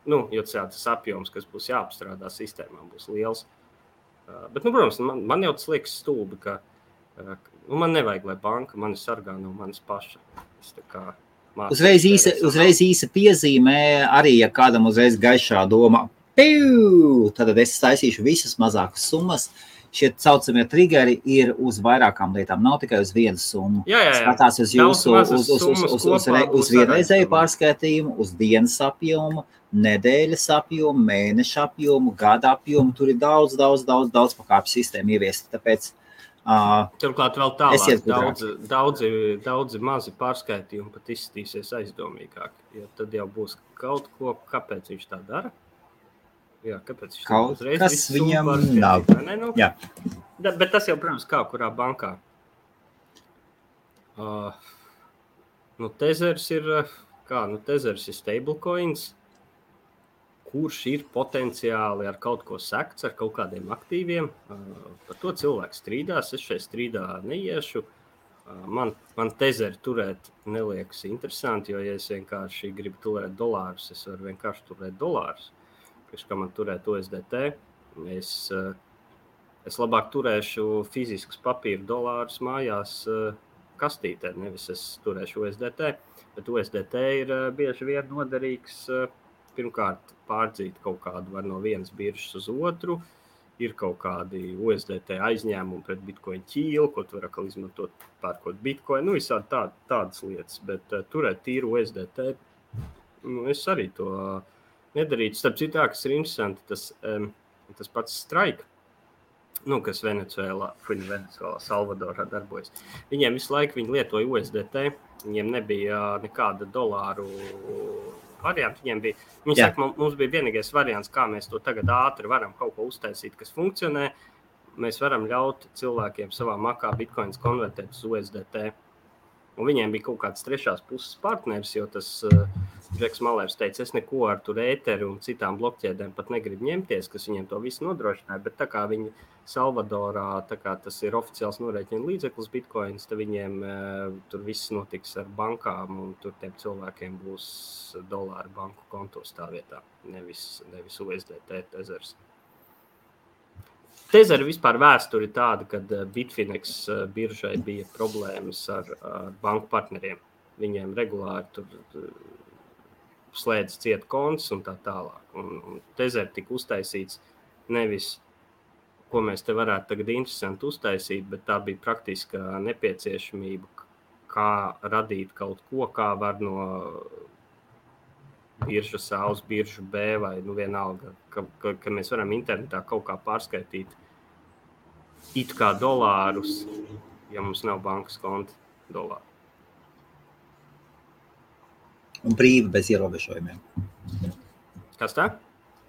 Nu, jo tas apjoms, kas būs jāapstrādā sistēmā, būs liels. Bet, nu, protams, man, man jau tas liekas stulbi, ka nu, man nevajag, lai banka mani sargā no manis paša. Es Uzreiz īsa, uzreiz īsa piezīmē, arī ja kādam uzreiz gaišā doma, piu, tad es taisīšu visas mazākas summas. Šie saucamie triggeri ir uz vairākām lietām, nav tikai uz vienu summu. Jā, jā, jā. Skatās uz jūsu uz, uz, uz, uz, uz, uz, re, uz vienreizēju pārskaitījumu, uz dienas apjomu, nedēļas apjomu, mēneša apjomu, gada apjomu. Tur ir daudz, daudz, daudz, daudz pakāpju sistēmu ieviesta. Tāpēc Uh, Turklāt vēl tālāk, daudz, daudzi, daudzi mazi pārskaitījumi pat izskatīsies aizdomīgāk. Ja tad jau būs kaut ko, kāpēc viņš tā dara. Jā, kāpēc kaut kas viņam nav? Ne, nu, Jā. Da, bet tas jau, protams, kā kurā bankā. Uh, nu, Tezers ir, kā, nu, Tezers ir stablecoins kurš ir potenciāli ar kaut ko sekts, ar kaut kādiem aktīviem. Par to cilvēks strīdās. Es šeit strīdā neiešu. Man, man tezeri turēt neliekas interesanti, jo, ja es vienkārši gribu turēt dolārus, es varu vienkārši turēt dolārus. Pēc kā man turēt OSDT, es, es labāk turēšu fiziskus papīra dolārus mājās kastītē, nevis es turēšu OSDT. Bet OSDT ir bieži vien noderīgs pirmkārt pārdzīt kaut kādu no vienas biržas uz otru. Ir kaut kādi USDT aizņēmumi pret bitkoinu ķīlu, ko tu vari izmantot, pērkot bitkoinu. Nu, visādi tā, tādas lietas, bet uh, turēt tīru USDT, nu, es arī to uh, nedarītu. Starp citu, kas ir interesanti, tas, um, tas pats straiks nu, kas Venecijā, Venecijā, Salvadorā darbojas. Viņiem visu laiku viņi lietoja USDT, viņiem nebija nekāda dolāru variantu. Viņiem bija, viņi saka, mums bija vienīgais variants, kā mēs to tagad ātri varam kaut ko uztaisīt, kas funkcionē. Mēs varam ļaut cilvēkiem savā makā bitkoinus konvertēt uz USDT. Un viņiem bija kaut kāds trešās puses partneris, jo tas uh, Džeks Malērs teica, es neko ar tur ēteru un citām blokķēdēm pat negribu ņemties, kas viņiem to visu nodrošināja. Bet tā kā viņi Salvadorā, tā kā tas ir oficiāls norēķina līdzeklis, bitkoins, tad viņiem uh, tur viss notiks ar bankām un tur tiem cilvēkiem būs dolāri banku kontos tā vietā, nevis, nevis USDT ezers. Tezera vispār vēsture ir tāda, ka eh, Bitfinex eh, biržai bija problēmas ar, ar banku partneriem. Viņiem regulāri tur slēdz ciet konts un tā tālāk. Un, un Tezera tika uztaisīts nevis, ko mēs te varētu tagad interesanti uztaisīt, bet tā bija praktiska nepieciešamība, kā radīt kaut ko, kā var no biržas A uz biržu B vai nu, vienalga, ka, ka, ka mēs varam internetā kaut kā pārskaitīt it kā dolārus, ja mums nav bankas konta dolāru. Un brīvi bez ierobežojumiem. Kas tā?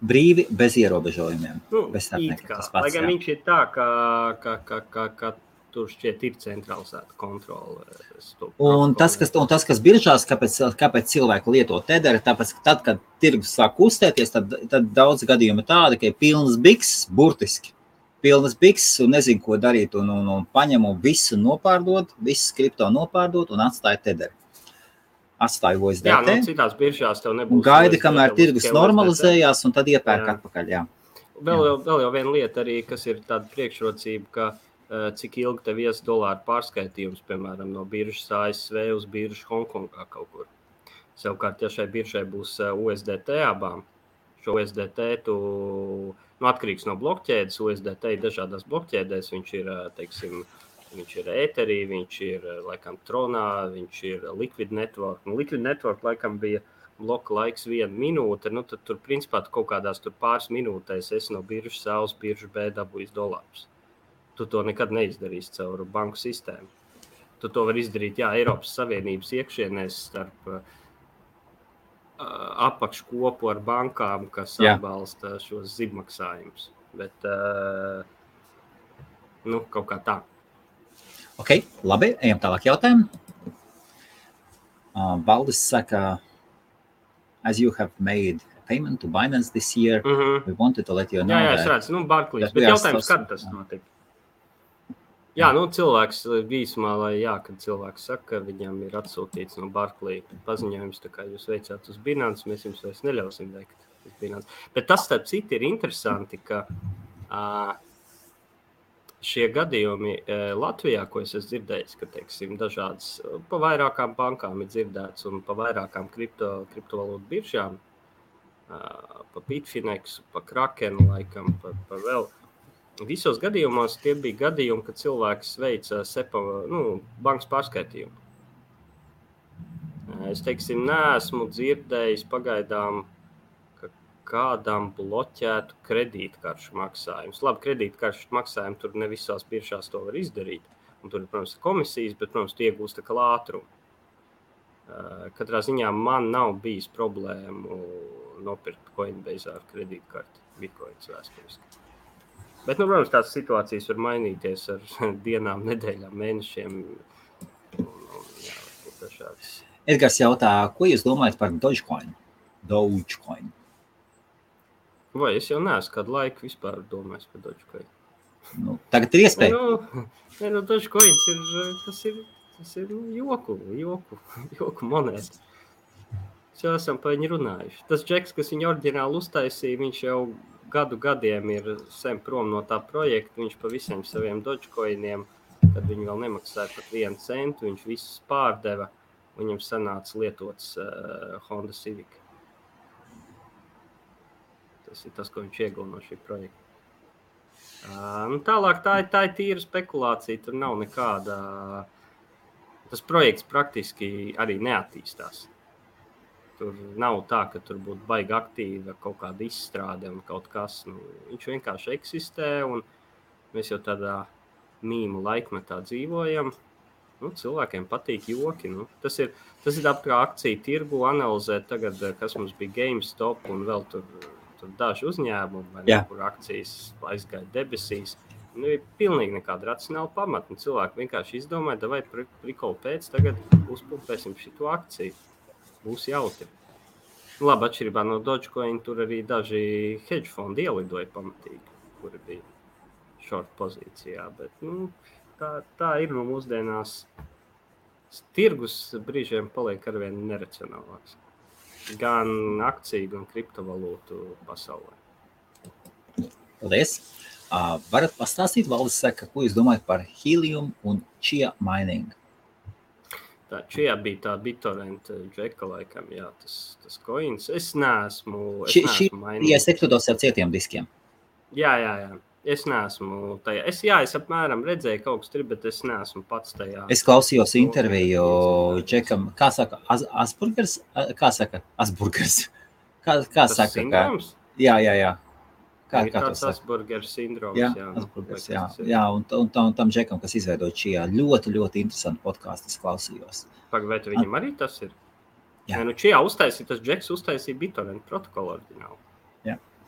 Brīvi bez ierobežojumiem. Nu, bez starpnieka. Lai gan viņš ir tā, ka, ka, ka, ka, ka tur šķiet ir centralizēta kontrole. Un tas, kas, un tas, kas biržās, kāpēc, kāpēc cilvēki lieto tederi, tāpēc, ka tad, kad tirgus sāk kustēties, tad, tad daudz gadījumu tādi, ka ir pilnas bikses, burtiski. Pilnas bikses un nezinu, ko darīt. Un, un, un paņem un visu nopārdot, visu kripto nopārdot un atstāja tederi. Atstāju OSDT. Jā, nu, citās biržās tev nebūs. Gaidi, kamēr tirgus normalizējās, un tad iepērk jā. atpakaļ. Jā. Vēl, jau, vēl jau viena lieta arī, kas ir tāda priekšrocība, ka cik ilgi tev ies dolāru pārskaitījums, piemēram, no biržas ASV uz biržu Hongkongā kaut kur. Savukārt, ja šai biržai būs eh, USDT abām, šo USDT tu nu, atkarīgs no blokķēdes, USDT ir dažādās blokķēdēs, viņš ir, eh, teiksim, viņš ir ēterī, viņš ir laikam tronā, viņš ir Liquid Network. Nu, Liquid Network laikam bija bloka laiks viena minūte, nu, tad tur principā kaut kādās tur pāris minūtēs es no biržas uz biržu B dabūju dolārus tu to nekad neizdarīsi caur banku sistēmu. Tu to vari izdarīt jā, Eiropas Savienības iekšienē starp uh, apakškopu ar bankām, kas jā. atbalsta šos zibmaksājumus. Bet uh, nu, kaut kā tā. Ok, labi, ejam tālāk jautājumu. Uh, Valdis saka, as you have made payment to Binance this year, mm -hmm. we wanted to let you know. Jā, jā es redzu, nu, Barclays. Bet jautājums, kad tas notika? Jā, nu, cilvēks īsumā, lai jā, kad cilvēks saka, ka viņam ir atsūtīts no Barclays paziņojums, kā jūs veicāt uz Binance, mēs jums vairs neļausim veikt uz Binance. Bet tas, starp citu, ir interesanti, ka uh, šie gadījumi Latvijā, ko es esmu dzirdējis, ka teiksim, dažādas pa vairākām bankām ir dzirdēts un pa vairākām kripto, kriptovalūtu biržām, pa Bitfinex, pa Krakenu, laikam, pa, pa vēl. Visos gadījumos tie bija gadījumi, kad cilvēks veica sepa, nu, bankas pārskaitījumu. Es teiksim, neesmu dzirdējis pagaidām, ka kādam bloķētu kredītkaršu maksājumus. Labi, kredītkaršu maksājumu tur ne visās biržās to var izdarīt. Un tur, protams, ir komisijas, bet, protams, tie iegūst ātrumu. Katrā ziņā man nav bijis problēmu nopirkt Coinbase ar kredītkarti, bitkoins vēsturiski. Bet, nu, protams, tās situācijas var mainīties ar dienām, nedēļām, mēnešiem. Edgars jautā, ko jūs domājat par Dogecoin? Dogecoin. Vai es jau neesmu kādu laiku vispār domājis par Dogecoin? Nu, tagad ir iespēja. Nu, ne, nu, Dogecoins ir, tas ir, tas ir nu, joku, joku, joku monēta. Mēs jau esam par viņu runājuši. Tas džeks, kas viņu oriģināli uztaisīja, viņš jau gadu gadiem ir sen prom no tā projekta. Viņš pa visiem saviem Dogecoiniem, kad viņi vēl nemaksāja pat vienu centu, viņš visus pārdeva. Viņam sanāca lietots uh, Honda Civic. Tas ir tas, ko viņš ieguva no šī projekta. Uh, nu, tālāk tā ir, tā ir tīra spekulācija. Tur nav nekāda. Tas projekts praktiski arī neattīstās. Tur nav tā, ka tur būtu baigta aktīva kaut kāda izstrāde un kaut kas. Nu, viņš vienkārši eksistē, un mēs jau tādā mīmīmu laikmetā dzīvojam. Nu, cilvēkiem patīk joki. Nu. Tas ir, tas ir kā akciju tirgu, analizēt, tagad, kas mums bija GameStop un vēl tur, tur daži uzņēmumi, ne, kur akcijas aizgāja debesīs. Nu, ir pilnīgi nekāda racionāla pamata. Cilvēki vienkārši izdomāja, vai prikolu pēc, tagad uzpumpēsim šo akciju būs jautri. Labi, atšķirībā no Dogecoin, tur arī daži hedge fondi ielidoja pamatīgi, kuri bija short pozīcijā. Bet, nu, tā, tā ir no mūsdienās. Tirgus brīžiem paliek arvien neracionālāks. Gan akciju, gan kriptovalūtu pasaulē. Paldies! Uh, varat pastāstīt, Valdis, saka, ko jūs domājat par helium un chia mining? Tā šajā bija tā BitTorrent džeka, laikam, jā, tas, tas coins. Es neesmu, es Šī, neesmu mainījis. ir sektoros ar cietiem diskiem. Jā, jā, jā. Es neesmu tajā. Es, jā, es apmēram redzēju kaut kas tur, bet es neesmu pats tajā. Es klausījos interviju Džekam, kā saka, Az, Asburgers, kā saka, Asburgers. Kā, kā Tas saka, sindroms? jā, jā, jā. Kā, Ir kā tāds? Asperger sindroms. Jā, jā, Asburgers, vai jā, jā, un, un tam, tam Džekam, kas izveidoja šī ļoti, ļoti interesantu podkāstu, es klausījos. Pag, vai tu viņam arī tas ir? Jā. Jā, nu šajā uztaisīja, tas Džeks uztaisīja BitTorrent protokolu oriģinālu.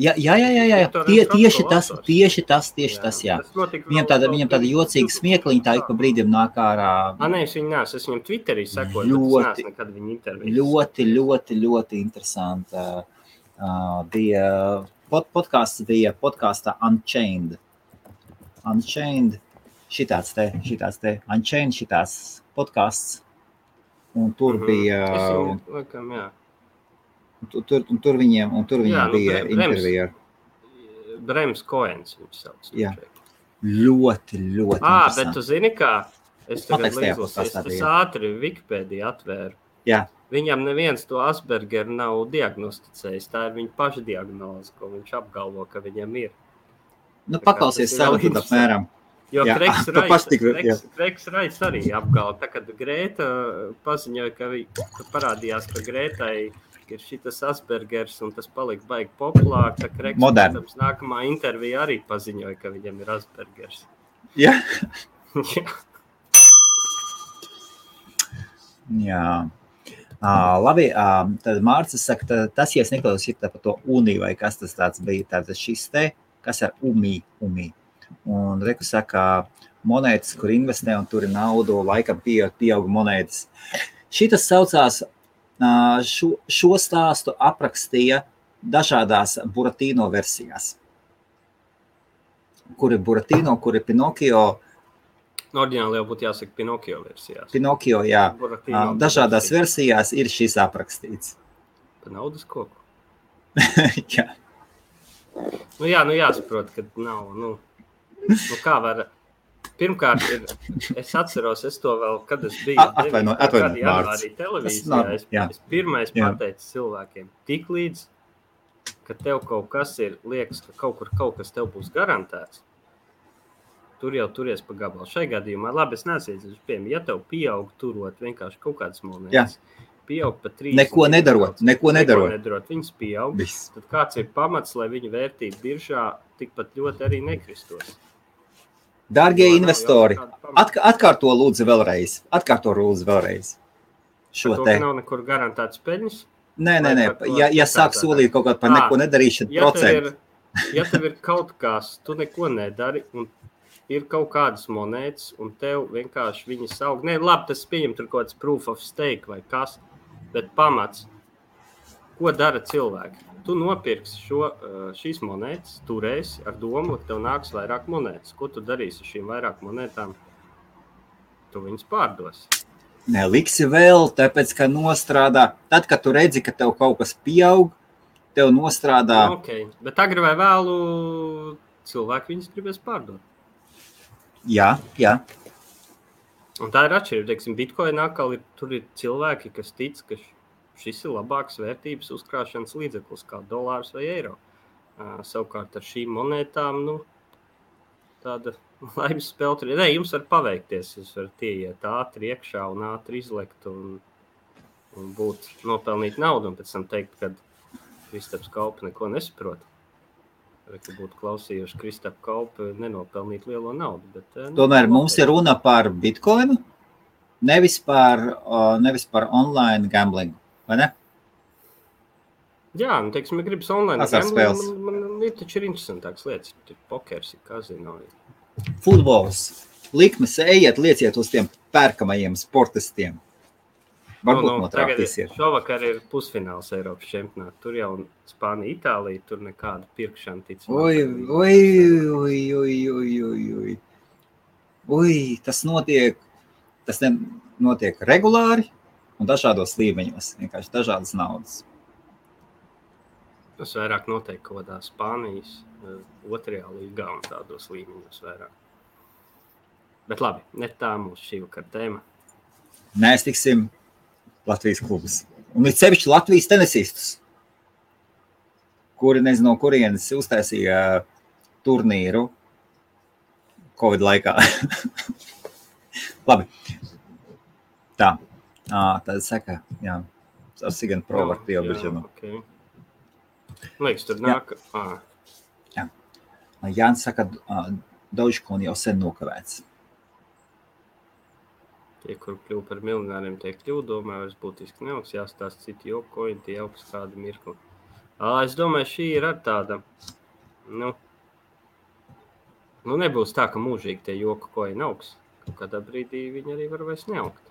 Jā, jā, jā, jā, jā. Viktor Tie, tieši tas, tieši tas, tieši tas, jā. Tas Viņam tāda, viņam tāda jocīga smiekliņa, tā ik pa brīdim nāk ārā. Ah, nē, es viņu nesu. Es viņam Twitterī sekoju, Ļoti- nekad viņa interviju. Ļoti, ļoti, ļoti interesanta. Uh, bija pod, podkāsts, bija podkāstā Unchained. Unchained, šitāds te, šitāds te, Unchained, šitāds podkāsts. Un tur bija, Es un, viņu, laikam, jā. tur, tur, un tur viņiem, un tur viņiem Jā, nu, bija Bre- Brems. intervija Brems Koens viņu sauc. Jā. ļoti, ļoti. Ah, bet tu zini, kā es tagad līdzos, es, bija. ātri Wikipēdiju atvēru. Jā. Viņam neviens to Aspergeru nav diagnosticējis. Tā ir viņa paša diagnoze, ko viņš apgalvo, ka viņam ir. Nu, paklausies ļoti tad apmēram. Jo Jā, tik- Raits, Raits arī apgalvo, tā, kad Grēta paziņoja, ka, vi, ka parādījās, ka Grētai ir šis Aspergers un tas palika baigi populāri. Tad Kreigs Modern. protams, nākamā intervijā arī paziņoja, ka viņam ir Aspergers. Jā. Jā. Jā. Uh, labi, uh, tad Mārcis saka, tā, tas, ja es neklausos par to uniju, vai kas tas tāds bija, tad šis te, kas ir umī, umī. Un Reku saka, monētas, kur investē un tur ir naudu, laikam pieaug, pieaug monētas. Šitas saucās, uh, šo, šo stāstu aprakstīja dažādās Buratīno versijās. Kur ir Buratīno, kur ir Pinokio, No oriģināli jau būtu jāsaka Pinokio versijās. Pinokio, jā. Buratino Uh, Dažādās versijās ir šis aprakstīts. Pa naudas koku. Jā. Nu, jā, nu jāsaprot, ka nav. Nu, nu kā var Pirmkārt, ir, es atceros, es to vēl, kad es biju Atvaino, atvaino, janvārī televīzijā. Es, jā. es pirmais Jā. pateicu cilvēkiem, tik līdz, ka tev kaut kas ir, liekas, ka kaut kur kaut kas tev būs garantēts, tur jau turies pa gabalu. Šai gadījumā, labi, es nesīdzu, piemēram, ja tev pieaug turot vienkārši kaut kādas monētas, pieaug pa trīs. Neko nedarot, neko nedarot. nedarot. Viņas pieaug. Viss. Tad kāds ir pamats, lai viņa vērtība biržā tikpat ļoti arī nekristos? Dārgie nav jau investori, atk atkārto lūdzu vēlreiz. Atkārto lūdzu vēlreiz. Šo to, te. nav nekur garantēts peļņas. Nē, nē, nē. Ja, ja sāk solīt kaut kādu par neko nedarīšanu, Ja procentu. ir, ja tev ir kaut kas, tu neko nedari, un ir kaut kādas monētas, un tev vienkārši viņas aug. Nē, labi, tas pieņem tur kaut kāds proof of stake vai kas, bet pamats, ko dara cilvēki. Tu nopirksi šo, eh, šīs monētas, turēsi ar domu, ka tev nāks vairāk monētas. Ko tu darīsi ar šīm vairāk monētām? Tu viņus pārdosi. Nē, liksi vēl, tāpēc, ka nostrādā. Tad, kad tu redzi, ka tev kaut kas pieaug, tev nostrādā. Okay. Bet agri vai vēlu cilvēki viņus gribēs pārdot. Jā, jā. Un tā ir atšķirība. Teiksim, Bitcoin atkal ir, ir cilvēki, kas tic, ka šis ir labāks vērtības uzkrāšanas līdzeklis kā dolārs vai eiro. Uh, savukārt ar šīm monētām, nu, tāda laimes spēle tur ir. Nē, jums var paveikties. Jūs varat ieiet ātri iekšā un ātri izlekt un, un būt nopelnīt naudu un pēc tam teikt, ka Kristaps Kaupa neko nesaprot. Ka būtu klausījuši Kristapam Kaupu, nenopelnīt lielo naudu. Bet, eh, nu, Tomēr mums ir runa par bitkoinu, nevis par, nevis par online gamblingu. vai ne? Jā, nu, teiksim, ja gribas online Azartspēles. gambling, Man, man ir taču ir interesantāks lietas. Tur pokers, ir kazino. ir- Futbols, likmes, ejiet, lieciet uz tiem pērkamajiem sportistiem. Varbūt no, no Nu, tagad traktīsiet. Šovakar ir pusfināls Eiropas čempionātā. Tur jau Spānija, Itālija, tur nekāda pirkšana tic. Oi, oi, oi, oi, oi, oi, oi. Ui, tas notiek, tas ne, notiek regulāri un dažādos līmeņos. Vienkārši dažādas naudas. Tas vairāk notiek kaut kādā Spānijas eh, otrajā līgā un tādos līmeņos vairāk. Bet labi, ne tā mūsu šī vakara tēma. Mēs tiksim Latvijas klubus. Un it sevišķi Latvijas tenisistus, kuri nezinu, no kurienes uztaisīja turnīru Covid laikā. Labi. Tā. À, tad saka, jā. Ar Sigan Pro var pieaugušanu. Okay. Liekas, Jā. nāk. Ah, Jānis saka, Dogecoin jau sen nokavēts. Tie, kur kļuvu par miljonāriem, tie kļuvu, domāju, vairs būtiski neaugs. Jāstāsta citi jokoji, tie augs kādu mirkli. Es domāju, šī ir ar tāda. Nu, nu nebūs tā, ka mūžīgi tie joku koji augs. Kaut kādā brīdī viņi arī var vairs neaugt.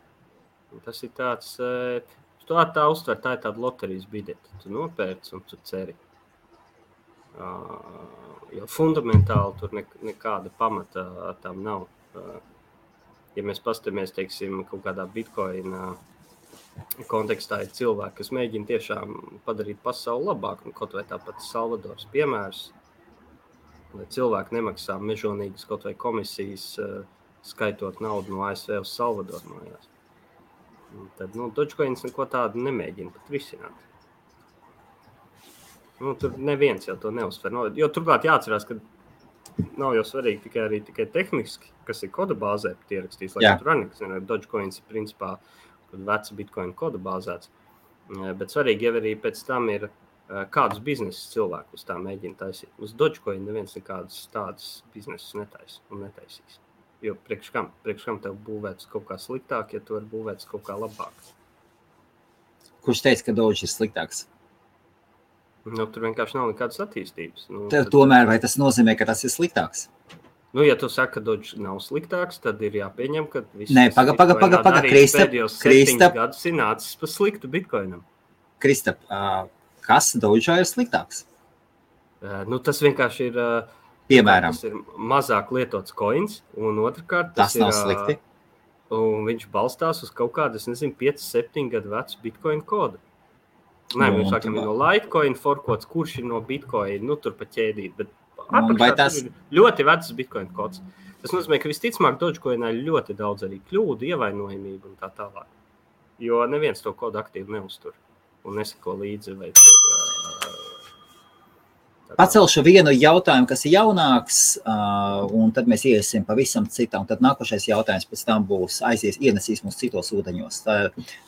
Tas ir tāds, tu tā, tā uztver, tā ir tāda loterijas biļete. Tu nopērci un tu ceri. Uh, jo fundamentāli tur ne, nekāda pamata tam nav. Uh, ja mēs paskatāmies, teiksim, kaut kādā bitkoina kontekstā, ir cilvēki, kas mēģina tiešām padarīt pasauli labāku, nu, kaut vai tāpat Salvadors piemērs, lai cilvēki nemaksā mežonīgas kaut vai komisijas, skaitot naudu no ASV uz Salvadoru mājās. Tad, nu, Dogecoins neko tādu nemēģina pat risināt. Nu, tur neviens jau to neuzsver. No, jo turklāt jāatcerās, ka nav jau svarīgi tikai, arī, tikai tehniski, kas ir koda bāzē ierakstīs. Lai tur arī nekas Dogecoins ir principā vecs bitkoina koda bāzēts. Eh, Bet svarīgi jau arī pēc tam ir, eh, kādus biznesus cilvēki uz tā mēģina taisīt. Uz Dogecoin neviens nekādus tādus biznesus netaisa un netaisīs. Jo priekš kam, priekš kam tev būvēts kaut kā sliktāk, ja tu vari būvēts kaut kā labāk. Kurš teica, ka Doge ir sliktāks? Nu, tur vienkārši nav nekādas attīstības. Nu, Tev tad- tomēr vai tas nozīmē, ka tas ir sliktāks? Nu, ja tu saki, ka Dodge nav sliktāks, tad ir jāpieņem, ka viss, Nē, paga, paga, paga, paga, Krista, pēdējos Krista. gadus ir nācis pa sliktu bitkoinam. Kristap, ā, kas Doge'ā ir sliktāks? Uh, Nu, tas vienkārši ir. uh, Piemēram, Tas ir mazāk lietots coins, un otrkārt, tas nav ir, slikti. Un viņš balstās uz kaut kādu, es nezinu, 5, 7 gadu vecu bitkoinu kodu. Nē, un sakām, tu- no Litecoin, forkots, kurš ir no bitkoina, nu tur pa ķēdīt. Bet vai apakšā tas- ir ļoti vecs bitkoinu kods. Tas nozīmē, ka visticamāk Dogecoinā ir ļoti daudz arī kļūdu, ievainojamību un tā tālāk. Jo neviens to kodu aktīvi neuztur un nesako līdzi. Vai, Pacelšu vienu jautājumu, kas ir jaunāks, un tad mēs iesim pavisam citā. Tad nākošais jautājums pēc tam būs aizies, ienesīs mūs citos ūdeņos. Tā,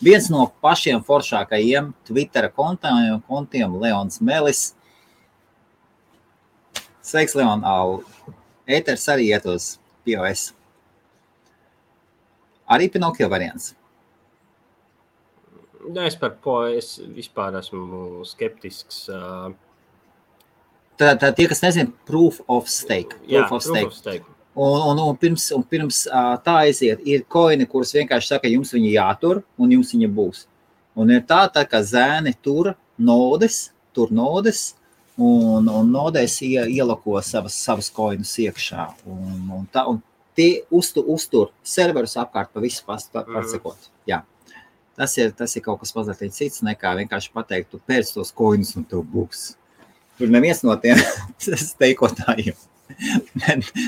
viens no pašiem foršākajiem Twitter kontiem, kontiem Leons Melis. Sveiks, Leon! Ēters arī iet uz POS. Arī Pinokio variants. Nē, es par POS vispār esmu skeptisks. Uh, Tā, tā tie, kas nezina, proof of stake. Proof Jā, of proof stake. of stake. Un, un, un pirms, un pirms uh, tā aiziet, ir koini, kuras vienkārši saka, jums viņi jātur, un jums viņi būs. Un ir tā, tā ka zēni tur nodes, tur nodes, un, un nodēs ie, ielako savas, savas koinus iekšā. Un, un tā, un tie uztur, uztur serverus apkārt pa visu pasakot. Jā. Tas ir, tas ir kaut kas mazliet cits nekā vienkārši pateikt, tu pēc tos koinus un tev būs. Tur neviens no tiem steikotājiem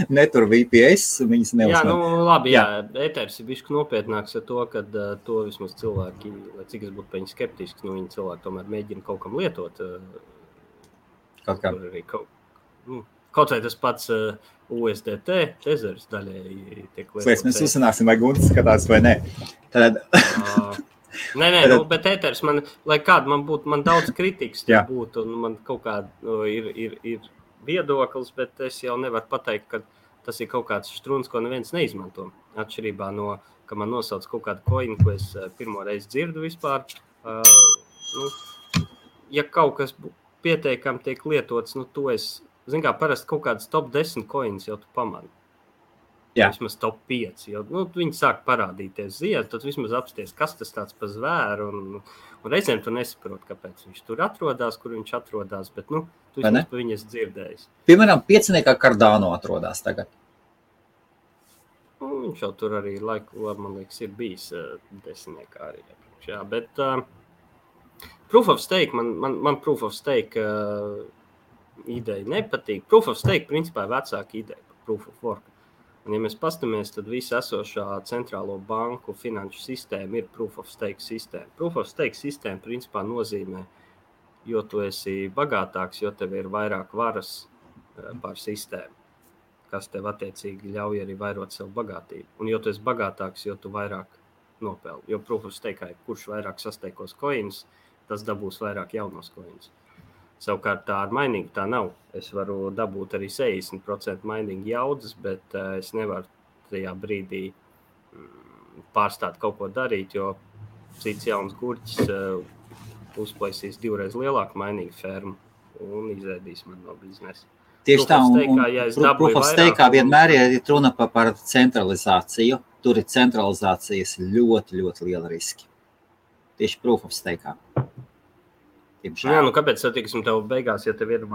netur VPS. Viņas Jā, neuzmanīja. nu, labi, jā, ēteris ir bijis nopietnāks ar to, ka uh, to vismaz cilvēki, lai cik es būtu viņu skeptisks, nu, viņi cilvēki tomēr mēģina kaut kam lietot. Uh, Kaut kā. arī kaut, nu, kaut vai tas pats uh, USDT tezers daļēji tiek Slēdz, mēs uzzināsim, vai Gunts skatās vai nē. Tad, Uh, Nē, nē, nu, bet ēteris man, lai kāda man būtu, man daudz kritikas būtu, un man kaut kāda nu, ir, ir, ir viedoklis, bet es jau nevaru pateikt, ka tas ir kaut kāds strūns, ko neviens neizmanto. Atšķirībā no, ka man nosauc kaut kādu koinu, ko es eh, pirmo reizi dzirdu vispār. Uh, nu, ja kaut kas pietiekami tiek lietots, nu, to es, zinu, kā parasti kaut kādas top 10 koinus jau tu pamani. Jā. Vismaz top 5. Jau, nu, viņi sāk parādīties ziedot, tad vismaz apsties, kas tas tāds par zvēru. Un, un reizēm tu nesaproti, kāpēc viņš tur atrodas, kur viņš atrodas. Bet nu, tu vismaz par viņu esi dzirdējis. piemēram, pieciniekā Cardano atrodas tagad. Nu, viņš jau tur arī laiku, man liekas, ir bijis desmitniekā arī. Jā, bet uh, proof of stake, man, man, man proof of stake uh, ideja nepatīk. Proof of stake principā ir vecāka ideja par proof of work. Un, ja mēs paskatāmies, tad visa esošā centrālo banku finanšu sistēma ir proof of stake sistēma. Proof of stake sistēma principā nozīmē, jo tu esi bagātāks, jo tev ir vairāk varas eh, pār sistēmu, kas tev attiecīgi ļauj arī vairot savu bagātību. Un jo tu esi bagātāks, jo tu vairāk nopelni. Jo proof of stake, kurš vairāk sasteikos coins, tas dabūs vairāk jaunos coins. Savukārt tā ar mainīgu tā nav. Es varu dabūt arī 60% mainīgu jaudas, bet uh, es nevaru tajā brīdī mm, pārstāt kaut ko darīt, jo cits jauns gurķis uh, uzplaisīs divreiz lielāku mainīgu fermu un izēdīs man no biznesa. Tieši tā, un, un ja stake un- vienmēr ir runa par, par centralizāciju. Tur ir centralizācijas ļoti, ļoti liela riski. Tieši proof of stake. Jā, nu kāpēc tā tiksim tev beigās, ja tev ir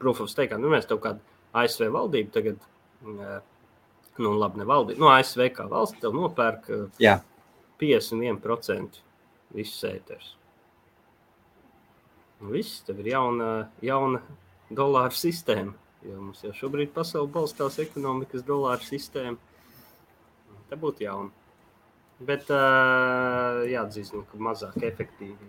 proof of stake, nu mēs tev kādu ASV valdību tagad, eh, nu labi, ne valdību, nu ASV kā valsts tev nopērk eh, Jā. 51% visus ēterus. Nu, viss, tev ir jauna, jauna dolāra sistēma. Jo mums jau šobrīd pasaulē balstās ekonomikas dolāra sistēma. Tā būtu jauna. Bet uh, jāatzīst, nu, ka mazāk efektīvi.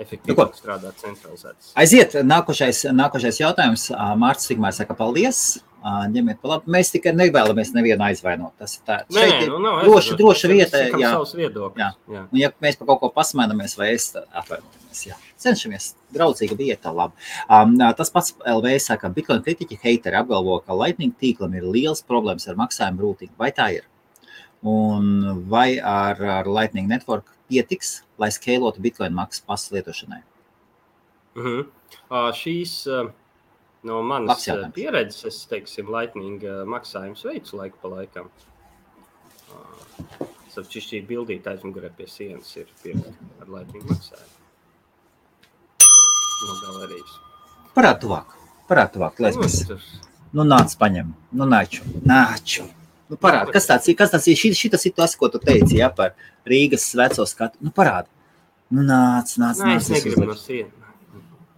Jo Nu, efektīvāk strādāt centralizētas. Aiziet, nākošais, nākošais jautājums. Mārcis tikmēr saka paldies. Ņemiet labi. Mēs tikai nevēlamies nevienu aizvainot. Tas ir tā. Nē, Šeit nu, nav droša, aizvainot. droša Mēs vieta. Jā. savus viedokļus. Jā. Jā. Un, ja mēs par kaut ko pasmainamies, vai es atvainojamies, jā. cenšamies, draudzīga vieta, labi. Um, tas pats LV saka, Bitcoin kritiķi heiteri apgalvo, ka Lightning tīklam ir liels problēmas ar maksājumu rūtību. Vai tā ir? Un vai ar, ar Lightning Network pietiks, lai skēlotu Bitcoin maksas pasas lietošanai? Uh -huh. uh, šīs uh, no manas pieredzes, es teiksim, Lightning uh, maksājumus veicu laiku pa laikam. Uh, Šis šī bildīte aizmugurē pie sienas ir pirkta ar Lightning maksājumu. No galerijas. Parād tuvāk, parād tuvāk, lai Nu, mēs, nu nāc paņem, nu nāču, nāču. Nu parād, kas tāds ir, kas tas ir, šī, šitas ir tas, ko tu teici, jā, par Rīgas veco skatu. Nu parād, nu nāc, nāc, Nē, nāc. negribu no.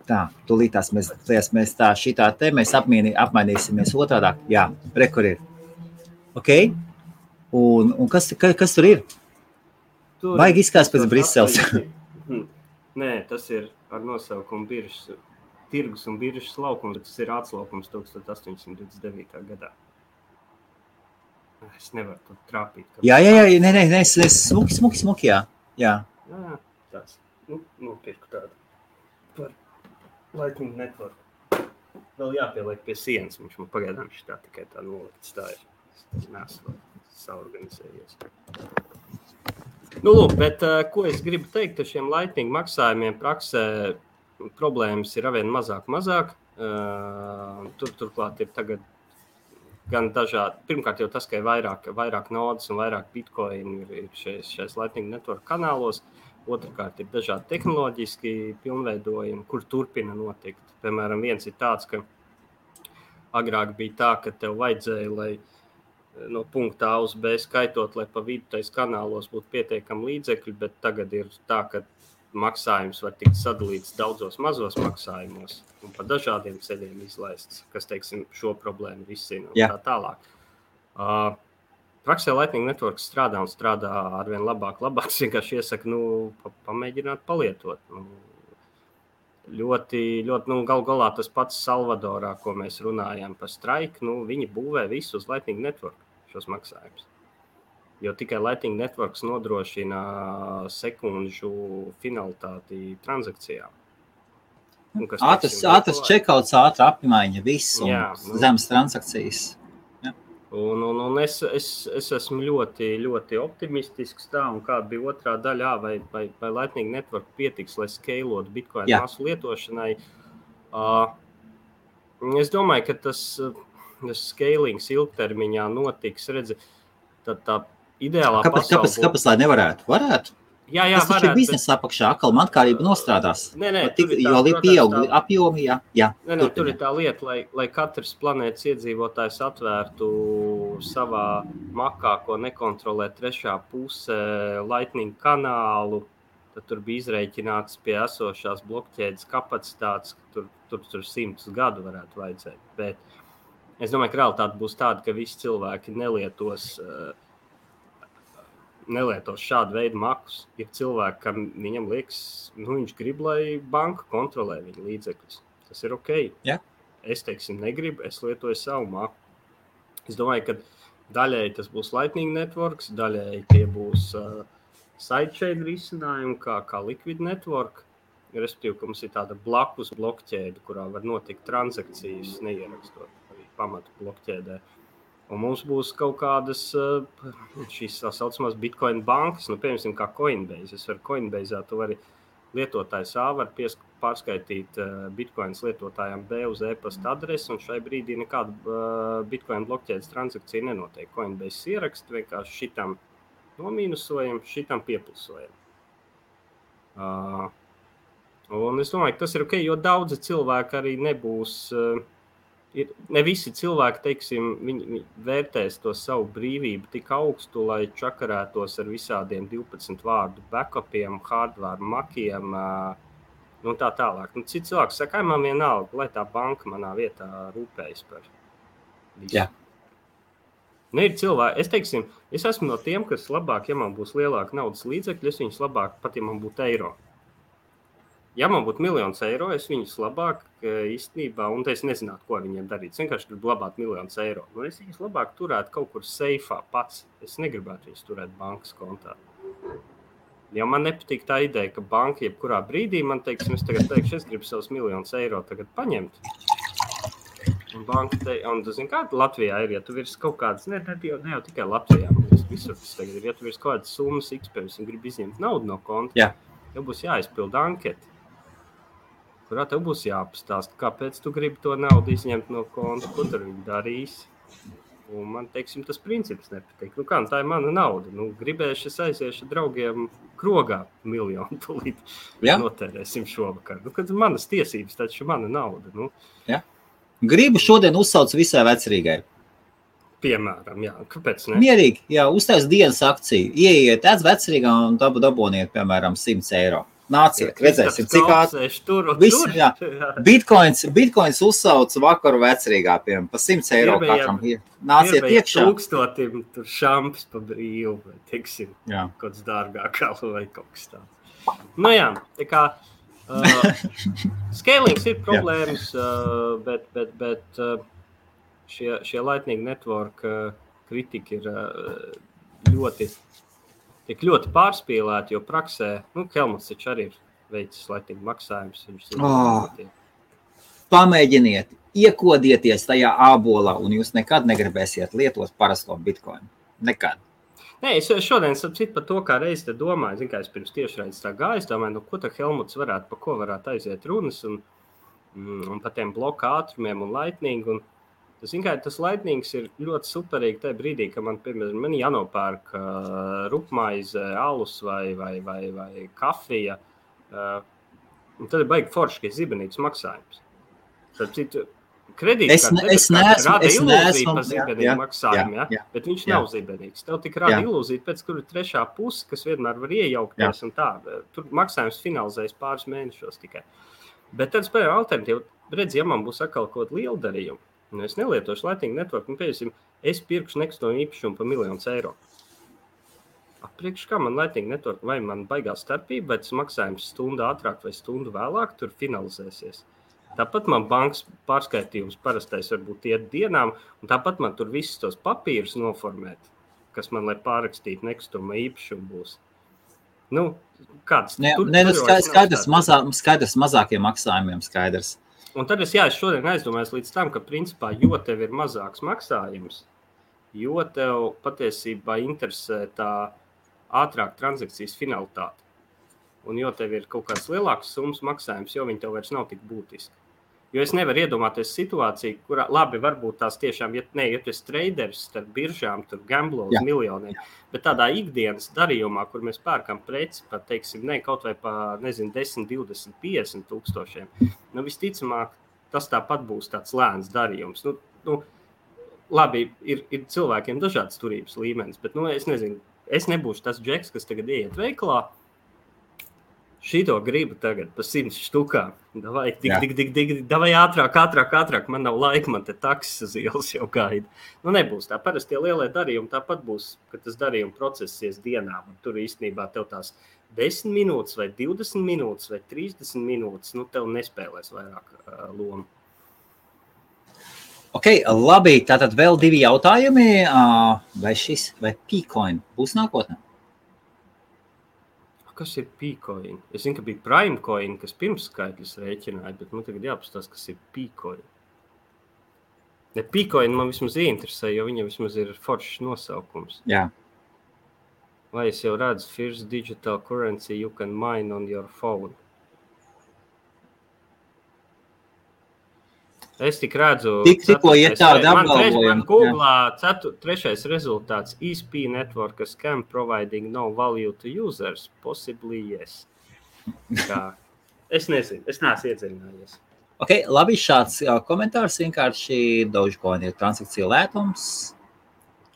Tā, tūlītās mēs, tās mēs tā, šitā te mēs apmieni, apmainīsimies otrādāk. Jā, re, kur ir. Ok? Un, un kas, ka- kas tur ir? Tur Baigi izskatās pēc tas Briseles. astoņdesmit- Nē, tas ir ar nosaukumu biržas, tirgus un biržas laukums. bet Tas ir atslaukums 1829. gadā. Es nevaru to trāpīt. kāpēc. Jā, jā, jā, nē, nē, nē, es, es smuki, smuki, smuki, jā. jā. Jā, tāds. Nu, nopirku tādu. Par Lightning Network. Vēl jāpieliek pie sienas. Viņš man pagaidām šī tā tikai tā nolikts. Tā ir. Es neesmu saorganizējies. Nu, lūk, bet ko es gribu teikt ar šiem Lightning maksājumiem praksē? Problēmas ir arvien mazāk, mazāk. Tur turklāt ir tagad gan dažādi. Pirmkārt, jau tas, ka ir vairāk, vairāk naudas un vairāk bitkoinu ir, ir šais, šais Lightning Network kanālos. Otrakārt, ir dažādi tehnoloģiski pilnveidojumi, kur turpina notikt. Piemēram, viens ir tāds, ka agrāk bija tā, ka tev vajadzēja, lai no punkta A uz B skaitot, lai pa vidu tais kanālos būtu pietiekami līdzekļi, bet tagad ir tā, ka maksājums var tikt sadalīts daudzos mazos maksājumos un pa dažādiem ceļiem izlaists, kas, teiksim, šo problēmu risina un Jā. tā tālāk. Uh, Praksē Lightning Network strādā un strādā ar vien labāk. labāk. Es vienkārši iesaku, nu, pa, pamēģināt palietot. Nu, ļoti, ļoti nu, gal galā tas pats Salvadorā, ko mēs runājām par straiku, nu, viņi būvē visu uz Lightning Network šos maksājumus. Jo tikai Lightning Networks nodrošina sekundžu finalitāti transakcijām. Ātrs, ātrs checkouts, ātra apmaiņa, viss Jā, nu. zemes transakcijas. Un, un, un es, es, es esmu ļoti, ļoti optimistisks. Tā, kāda bija otrā daļa, vai, vai, vai Lightning Network pietiks, lai skalotu Bitcoin Jā. masu lietošanai. Uh, es domāju, ka tas, tas scalings ilgtermiņā notiks. Redzi, tad tā ideālā Kāpēc, kāpēc, pasaule būtu- kāpēc lai nevarētu? Varētu. Jā, jā, Tas taču ir varētu, bet- biznesa apakšā, atkal mankārība nostrādās. Nē, nē, Tik, tā, jo li- protams, pieaug tā- apjomi, jā. jā Nē, nē, tur ir tā lieta, lai, lai katrs planētas iedzīvotājs atvērtu savā makā, ko nekontrolē trešā puse, Lightning kanālu. Tad tur bija izreikināts pie esošās blokķēdes kapacitātes, ka tur, tur, tur simtus gadu varētu vajadzēt. Bet es domāju, ka realitāte būs tāda, ka visi cilvēki nelietos. Uh, Nelietos šādu veidu makus. Ir cilvēki, kam viņam liekas, nu, viņš grib, lai banka kontrolē viņa līdzekļus. Tas ir ok. Jā. Es teiksim, negribu, es lietoju savu maku. Es domāju, ka daļēji tas būs Lightning Networks, daļēji tie būs uh, sidechain risinājumi, kā, kā Liquid Network. Respektīvi, ka mums ir tāda blakus blokķēde, kurā var notikt transakcijas, neierakstot arī pamatu blokķēdē. Un mums būs kaut kādas uh, šīs tā saucamās Bitcoin bankas, nu, piemēram, kā Coinbase. Es varu Coinbase, tu vari lietotājs A var pies, pārskaitīt uh, Bitcoin lietotājiem B uz e-pasta adresi, un šai brīdī nekāda uh, Bitcoin blokķēdes transakcija nenotiek. Coinbase ieraksta vienkārši šitam nomīnusojam, šitam pieplusojam. Uh, un es domāju, ka tas ir ok, jo daudzi cilvēki arī nebūs. Uh, ir, ne visi cilvēki, teiksim, viņi, viņi vērtēs to savu brīvību tik augstu, lai čakarētos ar visādiem 12 vārdu backupiem, hardware makiem. Nu, tā tālāk. Nu, Cits cilvēks saka, ka man vienalga, lai tā banka manā vietā rūpējas par visu. Jā. Nu, ir cilvēki, es teiksim, es esmu no tiem, kas labāk, ja man būs lielāka naudas līdzekļa, es viņus labāk, pat ja man būtu eiro. Ja man būtu miljons eiro, es viņus labāk eh, īstenībā, un es nezinātu, ko viņiem darīt. Es vienkārši gribu glabāt miljonus eiro. Nu, es viņus labāk turētu kaut kur seifā pats. Es negribētu viņus turēt bankas kontā. Jo man nepatīk tā ideja, ka banka jebkurā brīdī man teiks, es tagad teikšu, es gribu savus miljonus eiro tagad paņemt. Un banka te, un tu zini, kā Latvijā ir, ja tu virs kaut kādas, ne, ne, jau, ne jau tikai Latvijā, bet visur tas tagad ir, ja tu virs kaut kādas summas XPS un gribi izņemt naudu no konta, Jā. tev būs jāizpilda anketa kurā tev būs jāpastāsta, kāpēc tu gribi to naudu izņemt no konta, ko tur viņi darīs. Un man teiksim, tas princips nepatīk. Nu, kā, nu, tā ir mana nauda. Nu, gribēšu, es aiziešu draugiem krogā miljonu. Tūlīt Jā. notērēsim šovakar. Nu, kad manas tiesības, taču mana nauda. Nu, Gribu šodien uzsaukt visai vecrīgai. piemēram, jā, kāpēc ne? Mierīgi, jā, uztais dienas akciju. Ieiet, tāds vecrīgā un dabu daboniet, piemēram, 100 eiro. Nāciet, redzēsim, cik ātri. Bitcoins, Bitcoins uzsauca vakaru vecrīgā, piemēram, pa 100 eiro Pirmajā- katram. ir. Nāciet iekšā. Tūkstotim tur šamps pa brīvu, vai teiksim, Jā. kaut kas dārgāk vai kaut kas tāds. Nu jā, tā kā uh, scalings ir problēmas, uh, bet, bet, bet uh, šie, šie Lightning Network uh, kritika ir uh, ļoti, tik ļoti pārspīlēti, jo praksē, nu, Helmuts taču arī ir veicis Lightning maksājumus. Oh. Pamēģiniet, iekodieties tajā ābolā, un jūs nekad negribēsiet lietot parasto bitkoinu. Nekad. Nē, es šodien saprotu par to, kā reizē domāju. Zinu, kā es pirms tiešraides tā gāju, es domāju, nu, ko tā Helmuts varētu, pa ko varētu aiziet runas un, mm, un par tiem bloka ātrumiem un lightning. Un, tas, kā, tas lightnings ir ļoti superīgi tajā brīdī, kad man, piemēram, man jānopērk uh, rupmaize, alus vai, vai, vai, vai kafija. Uh, tad ir baigi forši, ka ir zibenīgs maksājums. Tad citu kredītu Es ne- es neesmu- rada es ilūziju par jā, zibenīgu jā, maksājumu. jā, Ja? jā. Bet viņš Jā. nav zibenīgs. Tev tik rada Jā. ilūzija, pēc kuras ir trešā puse, kas vienmēr var iejaukties. un Tā, tur maksājums finalizējas pāris mēnešos tikai. Bet tad spēlē alternatīvu. Redz, ja man būs atkal kaut kāda liela darījuma, un es nelietošu Lightning Network, un pieņemsim, es pirkšu nekustamo īpašumu par miljonus eiro. Priekš kā man Lightning Network, vai man baigās starpība, vai tas maksājums stundu ātrāk vai stundu vēlāk tur finalizēsies. Tāpat man bankas pārskaitījums parastais var būt iet dienām, un tāpat man tur visus tos papīrus noformēt, kas man, lai pārrakstītu nekustamo īpašumu, būs. Nu, kāds Nē, tur- nē, nu, tur skaidrs, skaidrs, mazā, skaidrs mazākiem maksājumiem. Skaidrs. Un tad es, jā, es šodien aizdomājos līdz tam, ka, principā, jo tev ir mazāks maksājums, jo tev patiesībā interesē tā ātrāk transakcijas finalitāte. Un jo tev ir kaut kāds lielāks summas maksājums, jo viņi tev vairs nav tik būtiski. Jo es nevaru iedomāties situāciju, kurā, labi, varbūt tās tiešām, ja, ne, ja tu esi traderis starp biržām, tur gamblo uz miljoniem, bet tādā ikdienas darījumā, kur mēs pērkam preci par, teiksim, ne, kaut vai par, nezinu, 10, 20, 50 tūkstošiem, nu, visticamāk, tas tāpat būs tāds lēns darījums. Nu, nu, labi, ir, ir cilvēkiem dažādas turības līmenis, bet nu, es nezinu, es nebūšu tas džeks, kas tagad ieiet veikalā. Šito gribu tagad par simts štukām. Davai, tik, tik, tik, tik, davai ātrāk, ātrāk, ātrāk. Man nav laika, man te taksis uz ielas jau gaida. Nu, nebūs tā. Parasti tie lielie darījumi tāpat būs, ka tas darījuma process ies dienām. un Tur īstenībā tev tās 10 minūtes, vai 20 minūtes, vai 30 minūtes, nu, tev nespēlēs vairāk uh, lomu. Ok, labi. Tātad vēl divi jautājumi. Ā, Vai šis vai Pīkoin būs nākotnē? Kas ir pīkoņi? Es zinu, ka bija prime coin, kas pirms skaitļus rēķināja, bet man tagad jāapstāsta, kas ir pīkoņi. Ne pīkoņi man vismaz ieinteresē, jo viņam vismaz ir foršs nosaukums. Jā. Vai es jau redzu, first digital currency you can mine on your phone. Es tik redzu, Tik- tikko man treš- apgalvojumi, Man Googlā cetur, trešais rezultāts - ESP network a scam providing no value to users. Possibly yes. Kā, es nezinu, es neesmu iedziļinājies. Okay, labi, šāds ā, komentārs vienkārši Dogecoin ir transakcija lētums.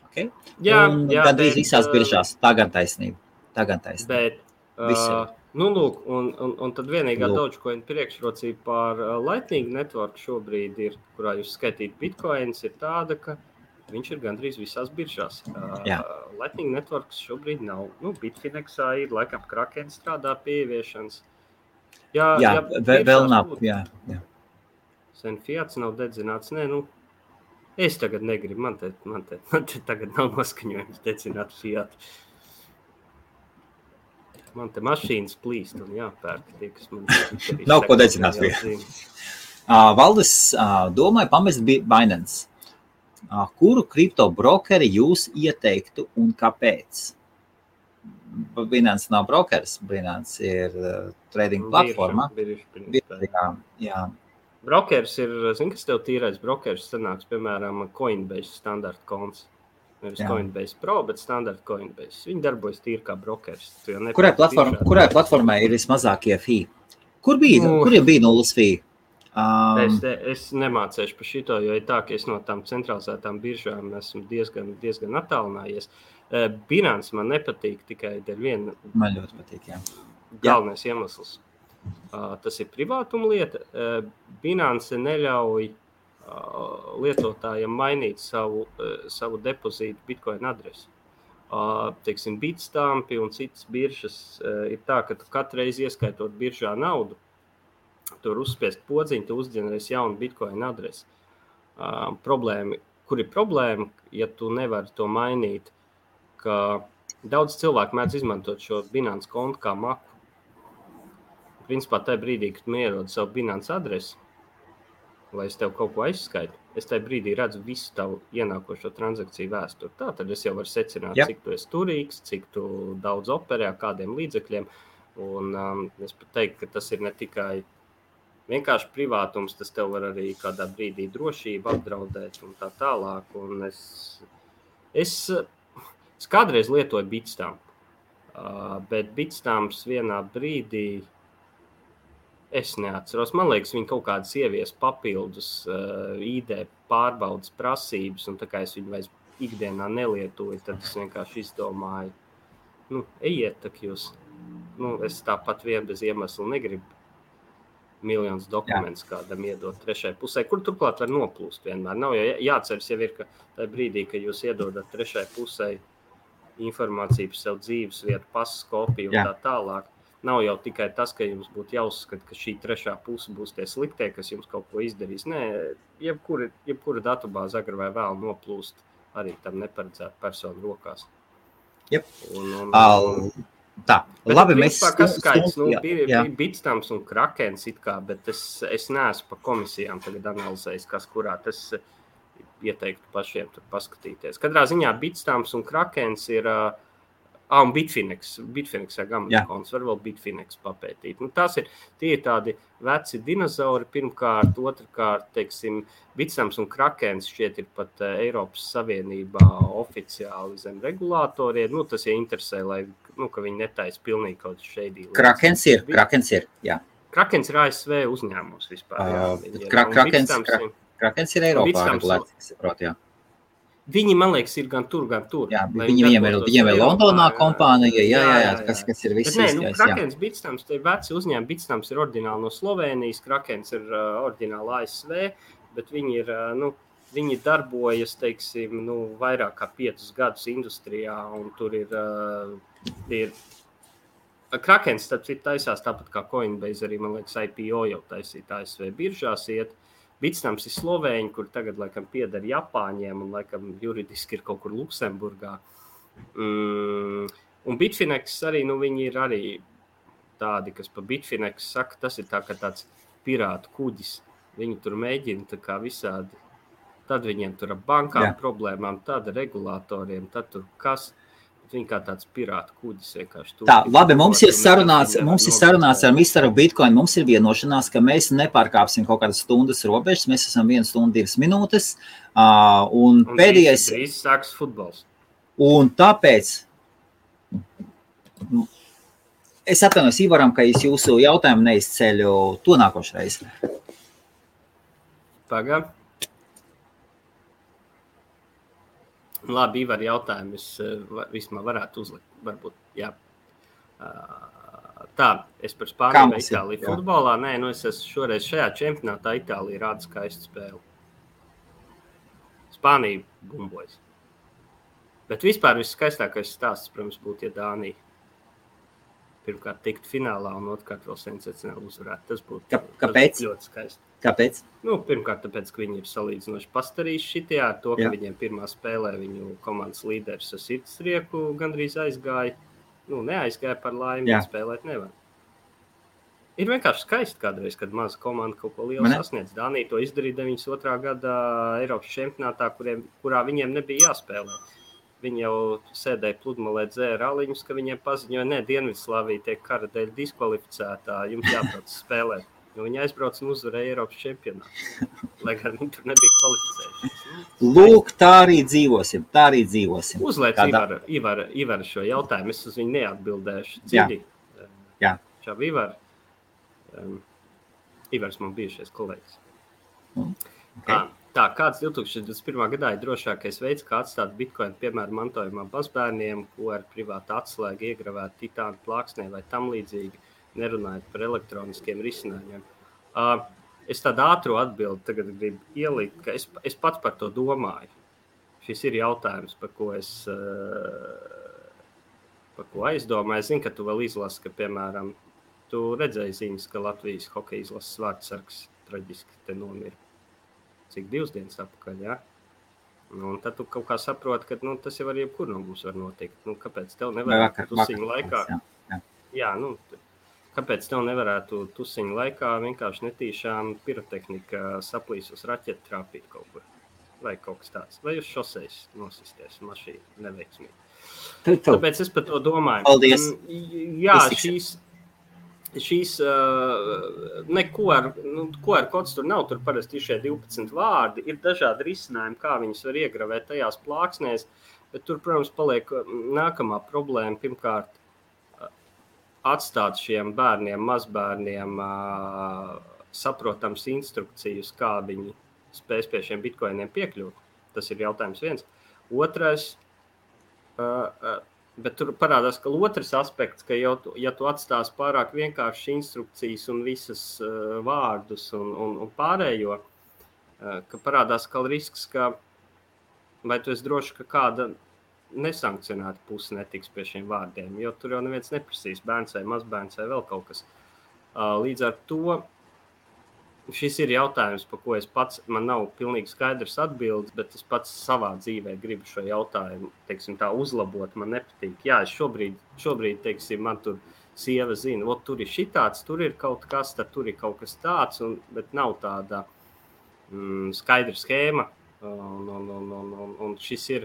Okay. Jā, Un jā gandrīz visās uh, biržās. Tā gan taisnība. Tā gan taisnība. Bet, Visur. Uh, nu, lūk, un, un, un tad vienīgā. Dogecoin priekšrocība par uh, Lightning network šobrīd ir, kurā jūs skaitīt bitcoins, ir tāda, ka viņš ir gandrīz visās biržās. Uh, Jā. Lightning networks šobrīd nav. Nu, Bitfinexā ir, laikam, Kraken strādā pie ieviešanas. Jā, Jā, jā, vēl, nav. būtu. Jā, jā. Sen Fiats nav dedzināts. Nē, nu, es tagad negribu. Man te, man te, man te tagad nav noskaņojums dedzināt Fiat. Man te mašīnas plīst un jāpērk tie, kas man Nav ko dedzināt. Uh, Valdis uh, domāja pamest Bi- Binance. Uh, kuru kripto brokeri jūs ieteiktu un kāpēc? Binance nav brokeris, Binance ir uh, trading platforma. Brokers ir, zini, kas tev tīrais brokers sanāks, piemēram, Coinbase standarta konts. Nevis Jā. Coinbase Pro, bet standarta Coinbase. Viņi darbojas tīri kā nepērci Kurai, platform, biržā. kurai platformai ir vismazākie fee? Kur bija, Nu. kur bija nulles? Es, Um, te- es nemācīšu par šo, jo ir tā, ka es no tām centralizētām biržām esmu diezgan, diezgan attālinājies. Eh, Binance man nepatīk tikai dēļ viena man ļoti patīk. Jā. galvenais Jā. iemesls. Uh, tas ir privātuma lieta. Uh, Binance neļauj uh, lietotājiem mainīt savu, savu depozītu Bitcoin adresi. Teiksim, Bitstampi un citas biržas ir tā, ka tu katru reizi ieskaitot biržā naudu, tur uzspiest podziņu, tu uzģenerēsi jaunu Bitcoin adresi. Problēma, kur ir problēma, ja tu nevari to mainīt, ka daudz cilvēku mēdz izmantot šo Binance kontu kā maku. Principā tajā brīdī, kad tu ierod savu Binance adresi, lai es tev kaut ko aizskaitu, es tajā brīdī redzu visu tavu ienākošo transakciju vēsturi. Tā tad es jau varu secināt, yep. cik tu esi turīgs, cik tu daudz operē, kādiem līdzekļiem. Un um, es pat teiktu, ka tas ir ne tikai vienkārši privātums, tas tev var arī kādā brīdī drošību apdraudēt un tā tālāk. Un es, es, es kādreiz lietoju bitstāmu, uh, bet bitstāms vienā brīdī Es neatceros. Man liekas, viņi kaut kādas ievies papildus uh, ID pārbaudas prasības, un tā kā es viņu vairs ikdienā nelietoju, tad es vienkārši izdomāju, nu, ejiet, tak jūs. Nu, es tāpat vien bez iemesla negribu miljonus dokumentus kādam iedot trešai pusē, kur turklāt var noplūst vienmēr. Nav jau jāatceras, jau ir, ka tajā brīdī, kad jūs iedodat trešai pusē informāciju par savu dzīves vietu, pasas kopiju un Jā. tā tālāk, Nav jau tikai tas, ka jums būtu jāuzskata, ka šī trešā puse būs tie sliktie, kas jums kaut ko izdarīs. Nē, jebkura, jebkura datubāze agrāk vai vēl noplūst arī tam neparedzētu personu rokās. Yep. Un, un, un, Tā, bet, labi, mēs tam pāri. Nu, bija Bitstams un Krakens, kā, bet es, es neesmu pa komisijām analizējis, kas kurā tas ieteiktu pašiem paskatīties. Katrā ziņā Bitstams un Krakens ir uh, Ah, un Bitfinex. Bitfinex ir Gamakonts, var vēl Bitfinex papētīt. Nu, tas ir tie ir tādi veci dinozauri pirmkārt, otrkārt, teiksim, Bitsams un Krakens šķiet ir pat Eiropas Savienībā oficiāli zem regulātoriem. Nu, tas ja interesē, lai, nu, ka viņi netaisa pilnīgi kaut šeit. Krakens ir, Krakens ir, jā. Krakens ir ASV uzņēmums vispār. Jā, uh, Krakens, Krakens ir Eiropā regulēts, saprot, jā. Viņi, man liekas, ir gan tur, gan tur. Jā, viņi, viņiem ir, viņiem ir Londonā kompānija, jā, jā, jā, kas, kas ir viss. Nē, nu, Krakens, Bitstams, tie veci uzņēmumi, Bitstams ir oriģināli no Slovenijas, Krakens ir uh, oriģināli ASV, bet viņi ir, uh, nu, viņi darbojas, teiksim, nu, vairāk kā piecus gadus industrijā, un tur ir, uh, ir Krakens, tad ir taisās tāpat kā Coinbase, arī, man liekas, IPO jau taisīt ASV biržās iet. Uh, Bitstams ir Slovēņi, kur tagad laikam pieder Japāņiem un laikam juridiski ir kaut kur Luksemburgā. Mm, un Bitfinex arī, nu, viņi ir arī tādi, kas pa Bitfinex saka, tas ir tā kā tāds pirātu kuģis. Viņi tur mēģina tā kā visādi. Tad viņiem tur ar bankām Jā. problēmām, tad regulātoriem, tad tur kas. Viņa kā tāds pirāta kuģis vienkārši tur. Tā, labi, mums ir sarunāts, mums ir sarunāts ar Misteru Bitcoin, mums ir vienošanās, ka mēs nepārkāpsim kaut kādas stundas robežas, mēs esam viena stunda, divas minūtes, uh, un, un pēdējais... Drīz sāks futbols. Un tāpēc es atvainojos Ivaram, ka es jūsu jautājumu neizceļu to nākošreiz. Pagaid. Labi, Ivar, jautājumu es eh, vismaz varētu uzlikt. Varbūt, jā. Tā, es par Spāniju Itāliju jā. futbolā. Nē, nu es esmu šoreiz šajā čempionātā Itālijā rāda skaistu spēli. Spānija bumbojas. Bet vispār viskaistākais stāsts, protams, būtu, ja Dānija pirmkārt tiktu finālā un otrkārt vēl sensacionāli uzvarētu. Tas būtu, Kā, kāpēc? Tas ļoti skaisti. Kāpēc? Nu, pirmkārt, tāpēc, ka viņi ir salīdzinoši pastarījuši šitie ar to, ka Jā. viņiem pirmā spēlē viņu komandas līderis ar sirdsrieku gandrīz aizgāja. Nu, neaizgāja par laimi, bet spēlēt nevar. Ir vienkārši skaisti kādreiz, kad maza komanda kaut ko lielu Mane? sasniedz. Dānija to izdarīja 92. gada Eiropas čempionātā, kuriem, kurā viņiem nebija jāspēlē. Viņi jau sēdēja pludmalē, dzēra aliņus, ka viņiem paziņoja, ka Dienvidslāvija tiek kara dēļ diskvalificētā, jums jābrauc spēlēt. Jo viņi aizbrauca un uzvarēja Eiropas čempionātu. Lai gan viņi tur nebija kvalificējušies. Lūk, tā arī dzīvosim. Tā arī dzīvosim. Uzliec Ivar, Ivar, Ivar šo jautājumu. Es uz viņu neatbildēšu. Dziļi. Jā. Jā. Čau, Ivar. Um, Ivars man bijušais kolēģis. Mm. Okay. Tā, kāds 2021. gadā ir drošākais veids, kā atstāt bitkoinu, piemēram, mantojumā mazbērniem, ko ar privātu atslēgu iegravēt titānu plāksnē vai tam līdzīgi, nerunājot par elektroniskiem risinājumiem. Uh, es tādu ātru atbildi tagad gribu ielikt, ka es, es pats par to domāju. Šis ir jautājums, par ko es uh, par ko aizdomāju. Es zinu, ka tu vēl izlasi, ka, piemēram, tu redzēji ziņas, ka Latvijas hokeja izlases vārdsargs traģiski te nomira cik divas dienas atpakaļ. Ja? Nu, un tad tu kaut kā saproti, ka nu, tas jau ar jebkuru no mums var notikt. Nu, kāpēc tev nevarētu tusiņu laikā? Jā, jā. jā nu, kāpēc tev nevarētu tusiņu laikā vienkārši netīšām pirotehnika saplīs uz raķetu trāpīt kaut kur? Vai kaut kas tāds, vai uz šoseis nosisties mašīna neveiksmīgi. Tāpēc es par to domāju. Paldies! Jā, šīs, šīs uh, neko ar, nu, ko ar kods tur nav. Tur parasti ir šie 12 vārdi. Ir dažādi risinājumi, kā viņus var iegravēt tajās plāksnēs. Bet tur, protams, paliek nākamā problēma. Pirmkārt, atstāt šiem bērniem, mazbērniem saprotams instrukcijas, kā viņi spēs pie šiem bitkoiniem piekļūt. Tas ir jautājums viens. Otrais, Bet tur parādās, ka otrs aspekts, ka jau tu, ja tu atstāsi pārāk vienkāršas instrukcijas un visas uh, vārdus un, un, un pārējo, uh, ka parādās ka risks, ka vai tu esi drošs, ka kāda nesankcionēta puse netiks pie šiem vārdiem, jo tur jau neviens neprasīs bērns vai mazbērns vai vēl kaut kas. Uh, līdz ar to šis ir jautājums, par ko es pats man nav pilnīgi skaidrs atbildes, bet es pats savā dzīvē gribu šo jautājumu teiksim, tā, uzlabot. Man nepatīk. Jā, šobrīd, šobrīd teiksim, man tur sieva zina, ka tur ir šitāds, tur ir kaut kas, tad tur ir kaut kas tāds, un, bet nav tāda mm, skaidra schēma. Un, un, un, un, un, un šis, ir,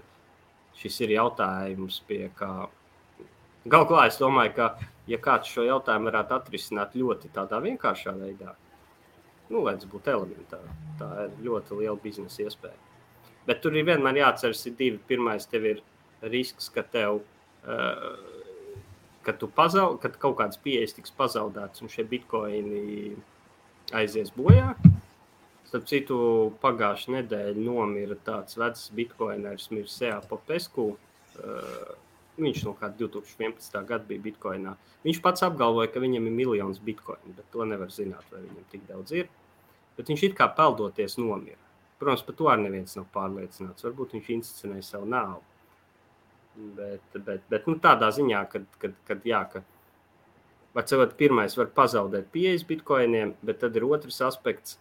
šis ir jautājums, pie kā galu galā es domāju, ka ja kāds šo jautājumu varētu atrisināt ļoti tādā vienkāršā veidā, nu, tas būtu elementāri. Tā ir ļoti liela biznesa iespēja. Bet tur ir vienmēr jāatceras, ir divi. Pirmais, tev ir risks, ka tev. Uh, Kad, pazaud, kad kaut kādas pieejas tiks pazaudētas, un šie bitkoini aizies bojā. Starp citu, pagājušā nedēļa nomira tāds vecs bitkoiners, Mirsēā Popesku. Uh, viņš no kāda 2011. gada bija bitkoinā. Viņš pats apgalvoja, ka viņam ir miljons bitkoinu, bet to nevar zināt, vai viņam tik daudz ir bet viņš it kā peldoties nomira. Protams, par to arī neviens nav pārliecināts. Varbūt viņš inscenēja savu nāvu. Bet, bet, bet nu, tādā ziņā, kad, kad, kad, jā, ka var cilvēkt, pirmais var pazaudēt pieejas bitkoiniem, bet tad ir otrs aspekts,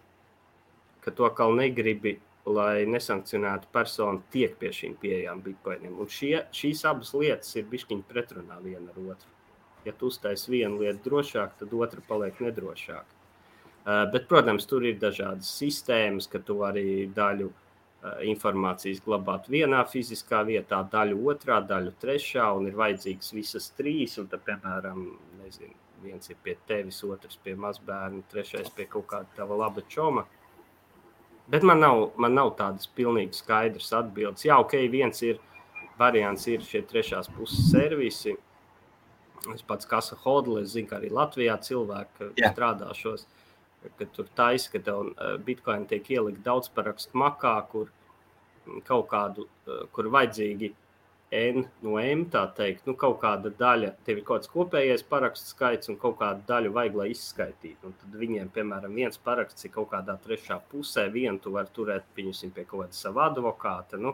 ka to kā negribi, lai nesankcionētu personu tiek pie šīm pieejām bitkoiniem. Un šie, šīs abas lietas ir bišķiņi pretrunā viena ar otru. Ja tu uztaisi vienu lietu drošāk, tad otra paliek nedrošāka. Eh, bet, protams, tur ir dažādas sistēmas, ka tu vari daļu eh, informācijas glabāt vienā fiziskā vietā, daļu otrā, daļu trešā, un ir vajadzīgas visas trīs. Un tad, piemēram, nezinu, viens ir pie tevis, otrs pie mazbērna, trešais pie kaut kāda tava laba čoma. Bet man nav, man nav tādas pilnīgi skaidras atbildes. Jā, ok, viens ir variants, ir šie trešās puses servisi. Es pats kā Hodlis, zinu, ka arī Latvijā cilvēki strādā šos. Uh, ka tur taisa, ka tev uh, bitkoini tiek ielikt daudz parakstu makā, kur kaut kādu, uh, kur vajadzīgi N no M, tā teikt, nu, kaut kāda daļa, tev ir kaut kāds kopējais parakstu skaits un kaut kādu daļu vajag, lai izskaitītu. Un tad viņiem, piemēram, viens paraksts ir kaut kādā trešā pusē, vienu tu vari turēt, pieņemsim, pie kaut kāda sava advokāta, nu,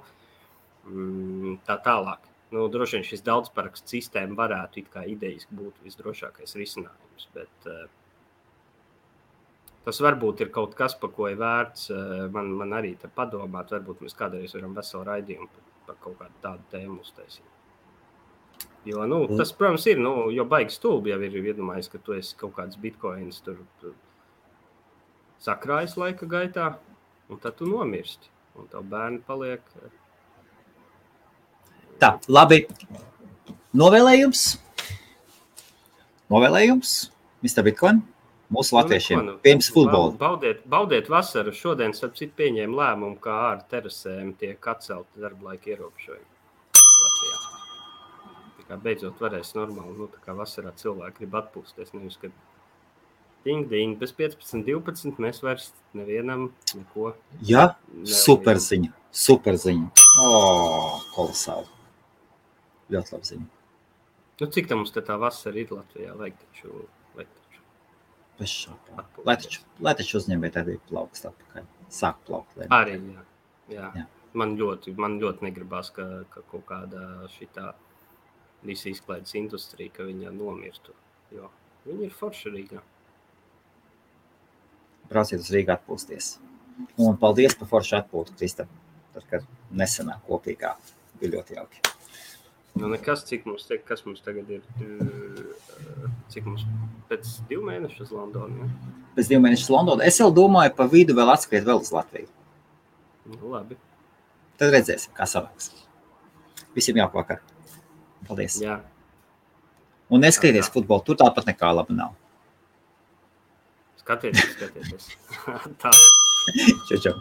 mm, tā tālāk. Nu, droši vien šis daudzparakstu sistēma varētu it kā idejiski būt visdrošākais risinājums, bet uh, Tas varbūt ir kaut kas, par ko ir vērts eh, man, man arī padomāt. Varbūt mēs kādreiz varam veselu raidījumu par, par kaut kādu tādu tēmu uztaisīt. Jo, nu, tas, protams, ir. Nu, jo baigi stulbi jau ir iedomājies, ka tu esi kaut kāds bitkoins tur, tur sakrājis laika gaitā, un tad tu nomirsti. Un tev bērni paliek. Eh, Tā, labi. Novēlējums. Novēlējums. Mr. Bitcoin. Mūsu nu, latviešiem nu, pirms futbola. Baudiet, baudiet vasaru. Šodien, starp citu, pieņēma lēmumu, ka ārā terasēm tiek atcelti darba laika ierobežojumi. Kā beidzot varēs normāli, nu, tā kā vasarā cilvēki grib atpūsties. Nevis, kad Ding, ding, bez 15, 12 mēs vairs nevienam neko. Jā, super ziņa. Super ziņa. O, kolosāli. Ļoti labi ziņa. Nu, cik tam mums tā vasara ir Latvijā? Vajag taču. Bez šaubām. Lai taču, lai taču uzņēmēji plaukst atpakaļ. Sāk plaukt. Lai Arī, jā. jā. Jā. Man ļoti, man ļoti negribas, ka, ka kaut kāda šitā visa izklaides industrija, ka viņa nomirtu. Jo viņa ir foršarīga. brauciet uz Rīgā atpūsties. Un paldies par foršu atpūtu, Krista. Tad, kad nesenā kopīgā bija ļoti jauki. Nu, nekas, cik mums, te, kas mums tagad ir, uh, cik mums pēc divu mēnešu uz Londonu. Ja? Pēc diviem mēnešiem Londonā. Es jau domāju, pa vidu vēl atskriet vēl uz Latviju. Nu, labi. Tad redzēsim, kā sanāks. Visiem jauka vakar. Paldies. Jā, Un neskatieties futbolu, tur tāpat nekā laba nav. skatieties, skatieties. Tā. Čau, čau.